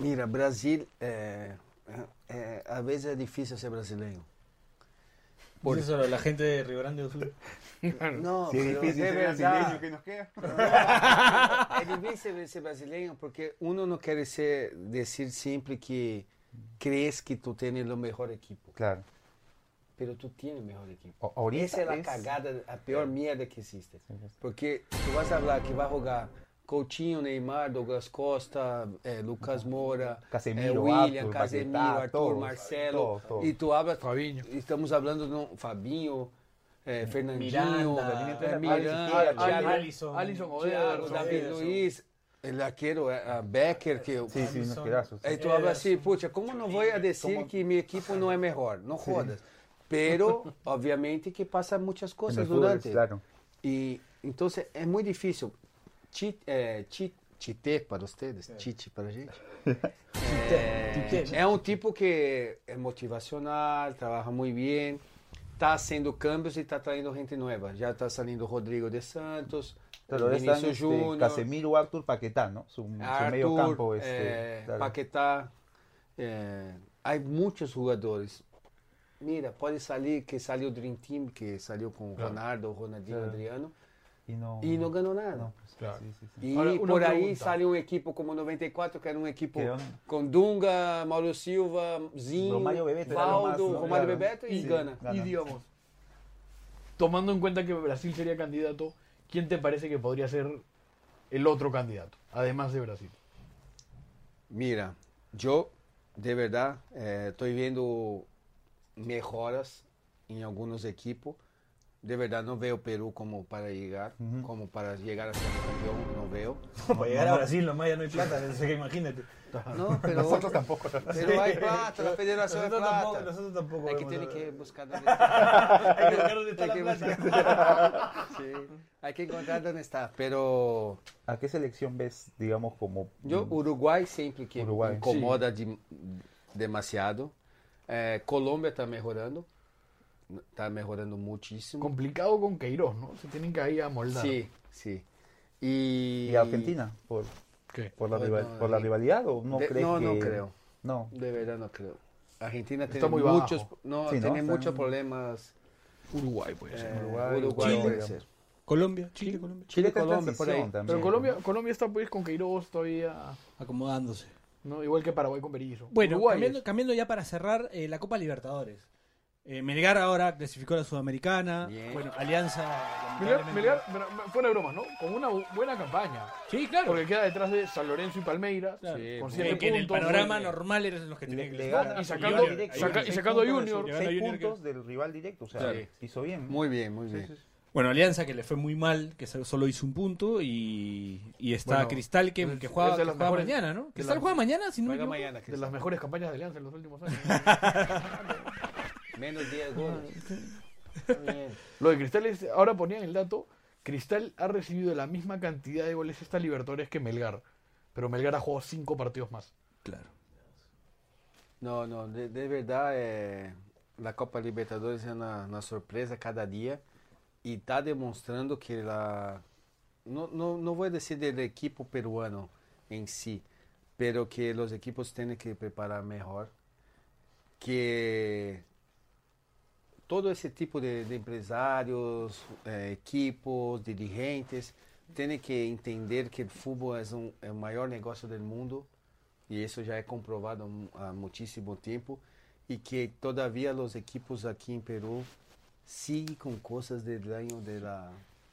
mira, Brasil, eh, eh, a veces es difícil ser brasileño. Por eso la gente de Río Grande do Sul. No, Si es difícil ser brasileño, ¿qué nos queda? É difícil ser brasileño porque uno no quiere ser, decir siempre que crees que tú tienes el mejor equipo, Claro. pero tú tienes mejor equipo. O- ahorita Esa es la es- cagada, a peor mierda que existe. Sí. Porque tú vas a hablar que va a jugar Coutinho, Neymar, Douglas Costa, eh, Lucas Moura, Casemiro, eh, William, Arthur, Casemiro, Arthur, todos, Marcelo, todos, todos. y tú hablas, Fabinho. estamos hablando de Fabinho, eh, Fernandinho, Miranda, eh, Alisson, Miranda, Alisson, Alisson, Alisson, Thiago, David. Luiz, el arquero eh, Becker, que Sí, sí, unos pedazos. Aí tu habla assim, puxa, como não vou a dizer Como- que minha equipe não é melhor? Não rodas. Pero, obviamente, que passa muchas En coisas el fútbol, durante. claro. E, então, é muito difícil. Chi, é, chi, chite para vocês, chite para a gente. [laughs] É, é um tipo que é motivacional, trabalha muito bem, está haciendo cambios e está traindo gente nova. Já está saindo Rodrigo de Santos, Están este. Casemiro, Arthur, Paquetá, ¿no? Su, su medio campo. Este, eh, claro. Paquetá, eh, hay muchos jugadores. Mira, puede salir que salió Dream Team, que salió con Ronaldo, Ronaldinho, Claro. Adriano, Y no, y no ganó nada. no, pues, Claro. sí, sí, sí. Y Ahora, por ahí pregunta. sale un equipo como 94, que era un equipo con Dunga, Mauro Silva, Zinho, Romario Bebeto Valdo, ¿no? Romario. Bebeto y Sí. gana. Gana. Y digamos, tomando en cuenta que Brasil sería candidato, ¿quién te parece que podría ser el otro candidato, además de Brasil? Mira, yo de verdad eh, estoy viendo mejoras en algunos equipos. De verdad no veo Perú como para llegar, como para llegar a ser campeón, no veo. [laughs] Para llegar a Brasil nomás ya no hay plata, así que imagínate. No, [laughs] pero, Nosotros tampoco. pero hay plata, la federación hay Nosotros tampoco, plata. nosotros tampoco. Hay que tiene que buscar [laughs] dónde está. Hay que buscar dónde está la plata. buscar. Sí, hay que encontrar dónde está. Pero ¿A qué selección ves, digamos, como... Yo, Uruguay siempre que Uruguay, incomoda de- demasiado. Eh, Colômbia está mejorando. Está mejorando muchísimo. Complicado con Queiroz, ¿no? Se tienen que ahí amoldar. Sí, sí. Y, ¿Y Argentina? ¿Por, ¿Qué? por, la, No, rival- no, por la rivalidad o no de- crees no, que...? no creo. No. De verdad no creo. Argentina Está tiene muy muchos, bajo. no, Sí, ¿no? tiene muchos en- problemas. Uruguay puede ser. Eh, Uruguay, Uruguay, Chile. puede ser. Colombia, Chile, Colombia. Chile, está en Colombia, por ahí. también. Pero Colombia, Colombia está pues con Queiroz todavía, Acomodándose. ¿no? Igual que Paraguay con Berizzo. Bueno, cambiando, cambiando ya para cerrar eh, la Copa Libertadores. Eh, Melgar ahora clasificó a la Sudamericana. Bien. Bueno, Alianza. Melgar, fuera de bromas, ¿no? Con una bu- buena campaña. Sí, claro. Porque queda detrás de San Lorenzo y Palmeiras. Claro. Sí, con siete Que, que en el puntos. panorama normal eran los que tenían que y sacando- y sacando a puntos Junior. Seis puntos del rival directo. O sea, Claro. hizo bien. Muy bien, muy bien. Bueno, Alianza que le fue muy mal, que so- solo hizo un punto. Y, y está Bueno, Cristal que, es- que juega, es de que las juega mejores- mañana, ¿no? de Cristal las- juega mañana, si no me Juega equivoco. mañana. De Cristal. las mejores campañas de Alianza en los últimos años. [laughs] Menos 10 goles. Bien. Lo de Cristal es, ahora ponían el dato, Cristal ha recibido la misma cantidad de goles esta Libertadores que Melgar, pero Melgar ha jugado cinco partidos más. Claro. No, no, de, de verdad, é, a Copa Libertadores é uma, uma surpresa cada dia e está demonstrando que ela, não, não, não vou dizer do equipo peruano em si, pero que os equipos têm que preparar melhor, que todo esse tipo de, de empresários, eh, equipos, dirigentes, têm que entender que o futebol é, um, é o maior negócio do mundo e isso já é comprovado há muitíssimo tempo e que todavia os equipos aqui em Peru seguem com coisas del año de la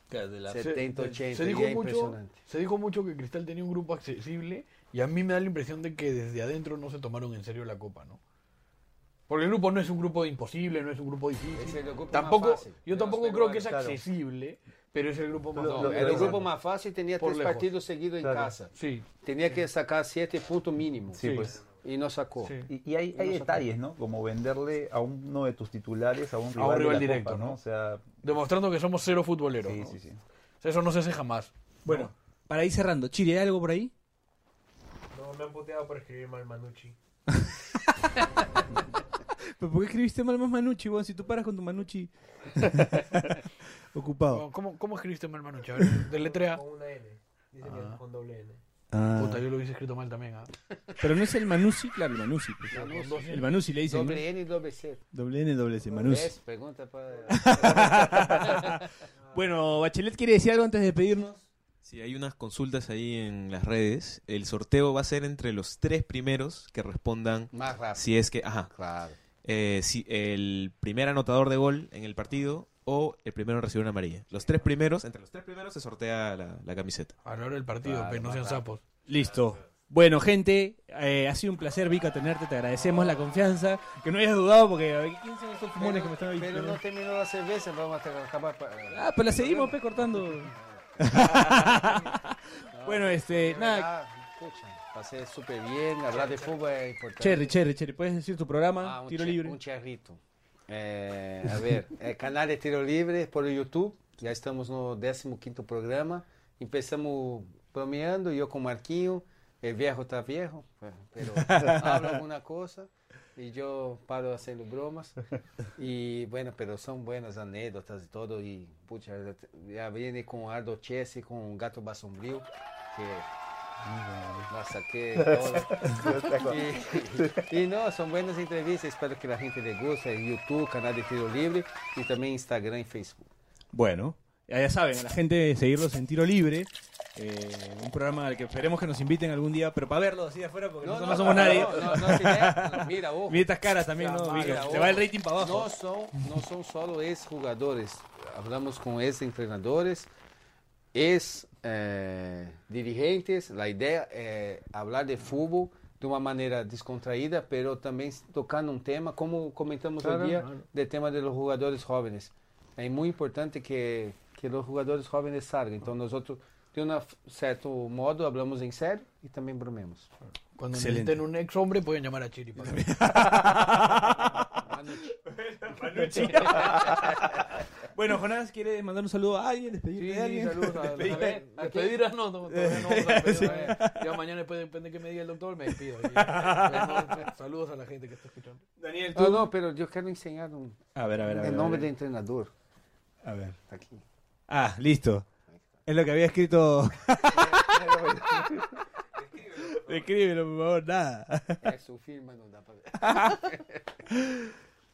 de la- 70, 80 se dijo mucho, impresionante. se dijo mucho que Cristal tenía un grupo accesible y a mí me da la impresión de que desde adentro no se tomaron en serio la copa, ¿no? Porque el grupo no es un grupo imposible, no es un grupo difícil. El tampoco, más fácil yo tampoco creo que es claro. accesible, pero es el grupo más No, fácil. era o grupo mais fácil tinha Por três lejos. partidos seguidos Claro. casa. Sí, Tinha que sacar sete pontos mínimo. Sí, pues. Não sacou. sí. Y, y hay, hay detalles, ¿no? Como venderle a uno de tus titulares a un rival, A un rival directo, Copa, ¿no? O sea, Demostrando que somos cero futboleros. sí, ¿no? sí, sí. O sea, eso no se hace jamás. Bueno, para ir cerrando, Chiri, ¿hay algo por ahí? No, me han puteado por escribir mal Manucci. [laughs] ¿Pero por qué escribiste mal más Manucci? Si tú paras con tu Manucci [laughs] ocupado. ¿Cómo, cómo escribiste mal, Manucci? A ver, deletrea. Con una N. Dice Ah. que con doble N. Ah, Puta, yo lo hubiese escrito mal también. ¿ah? [laughs] pero no es el Manucci, claro, el Manucci. pues. Dos El Manucci le dicen. ¿no? Doble N e doble C. Doble N, doble C, Manucci. ¿Ves? Pergunta para... [laughs] Bueno, Bachelet quiere decir algo antes de despedirnos. Sí, hay unas consultas ahí en las redes. El sorteo va a ser entre los tres primeros que respondan Mais rápido. si es que, ajá, Claro. eh, si el primer anotador de gol en el partido o el primero en recibir una amarilla. Los tres primeros, entre los tres primeros se sortea la, la camiseta. A la hora del partido, Claro, pues, no sean sapos. Listo. Bueno, gente, eh, ha sido un placer, Vika, tenerte. Te agradecemos la confianza. Que no hayas dudado, porque ¿quién son esos fumones que me están Pero viendo? não terminou a cerveja, vamos a acabar... Ah, pues la seguimos, pe, cortando. [laughs] [laughs] bueno, este, nada. pasé súper bien, hablar de fútbol es importante. Cherry, Cherry, Cherry, ¿puedes decir tu programa? Ah, un Tiro che- libre. Un charrito. Eh, a ver, eh, canal de Tiro Libre por YouTube. Já estamos no 15º programa. Empezamos bromeando, eu com Marquinho. El viejo está viejo, pero habla alguna cosa y yo paro haciendo bromas. Y bueno, pero son buenas anécdotas y todo. Y pucha, ya viene con Aldo Chesse, con Gato Basombrío, que la saqué toda. [laughs] Y, y no, son buenas entrevistas. Espero que la gente le guste. En YouTube, canal de Tiro Libre y también Instagram y Facebook. Bueno, ya saben, a la gente seguirlos en tiro libre. eh, un programa al que esperemos que nos inviten algún día, pero para verlo así de afuera, porque nosotros no, somos nadie. No, no, no, tiene- mira, ojo. Mira estas caras también, ¿no? Mira. Se va el rating para abajo. No son, no son solo ex-jugadores. Hablamos con ex-entrenadores, ex-dirigentes. La idea es hablar de fútbol de uma maneira descontraída, pero também tocando um tema, como comentamos Claro, hoy día, claro. del tema de los jugadores jóvenes. É muito importante que, que os jogadores jóvenes salgan. Então, nós, de um certo modo, hablamos em sério e também bromemos. Cuando Excelente. necesiten un ex hombre, pueden llamar a Chiri. [laughs] [laughs] [laughs] Bueno, Jonás, ¿quiere mandar un saludo a alguien? ¿Despedirte Sí, de alguien? saludos a Despedir- a ver, Despedidas no, no, todavía no vamos a [laughs] despedir. Ya mañana después depende que me diga el doctor, me despido. Y- no, saludos a la gente que está escuchando. Daniel, Ah, tú. não, pero eu quero ensinar um, A ver, a ver, a ver. el ver. do treinador. A ver. Tá aqui. Ah, listo. Es lo que había escrito. [laughs] Escríbelo, por favor, nada. É, su firma não dá para ver.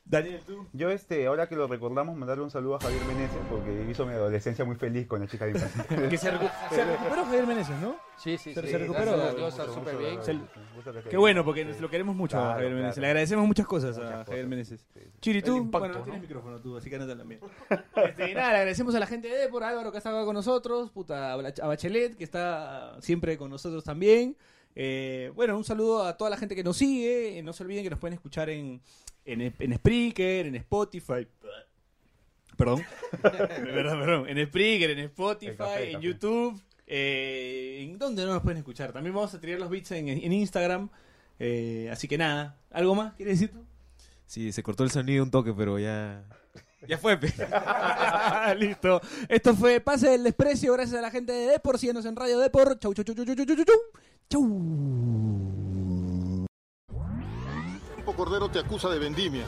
Daniel, tú. Yo, este, ahora que lo recordamos, mandarle un saludo a Javier Meneses porque hizo mi adolescencia muy feliz con la chica de infancia. [laughs] Que se, recu- se recuperó Javier Meneses, ¿no? Sí, sí, Se- sí. se recuperó. súper bien. Se- Qué bueno, porque lo queremos mucho a Claro, Javier Meneses. claro. Le agradecemos muchas cosas Muchas a cosas. Javier Meneses. Sí, sí. Chiri, tú, impacto, bueno, no ¿no? tienes micrófono tú, así que no también. [laughs] Este, nada, le agradecemos a la gente de Depor, Álvaro que está acá con nosotros, puta, a Bachelet que está siempre con nosotros también. Eh, bueno, un saludo a toda la gente que nos sigue. Eh, no se olviden que nos pueden escuchar en, en, en Spreaker, en Spotify. Perdón. [laughs] perdón, perdón. En Spreaker, en Spotify, café, en café. YouTube. Eh, ¿En dónde no nos pueden escuchar? También vamos a tirar los beats en, en Instagram. Eh, así que nada. ¿Algo más quieres decir tú? Sí, se cortó el sonido un toque, pero ya. Ya fue. [laughs] Listo. Esto fue Pase del Desprecio. Gracias a la gente de Depor. Síguenos en Radio Depor. Chau, chau, chau, chau, chau, chau, chau, chau. Cordero te acusa de vendimia.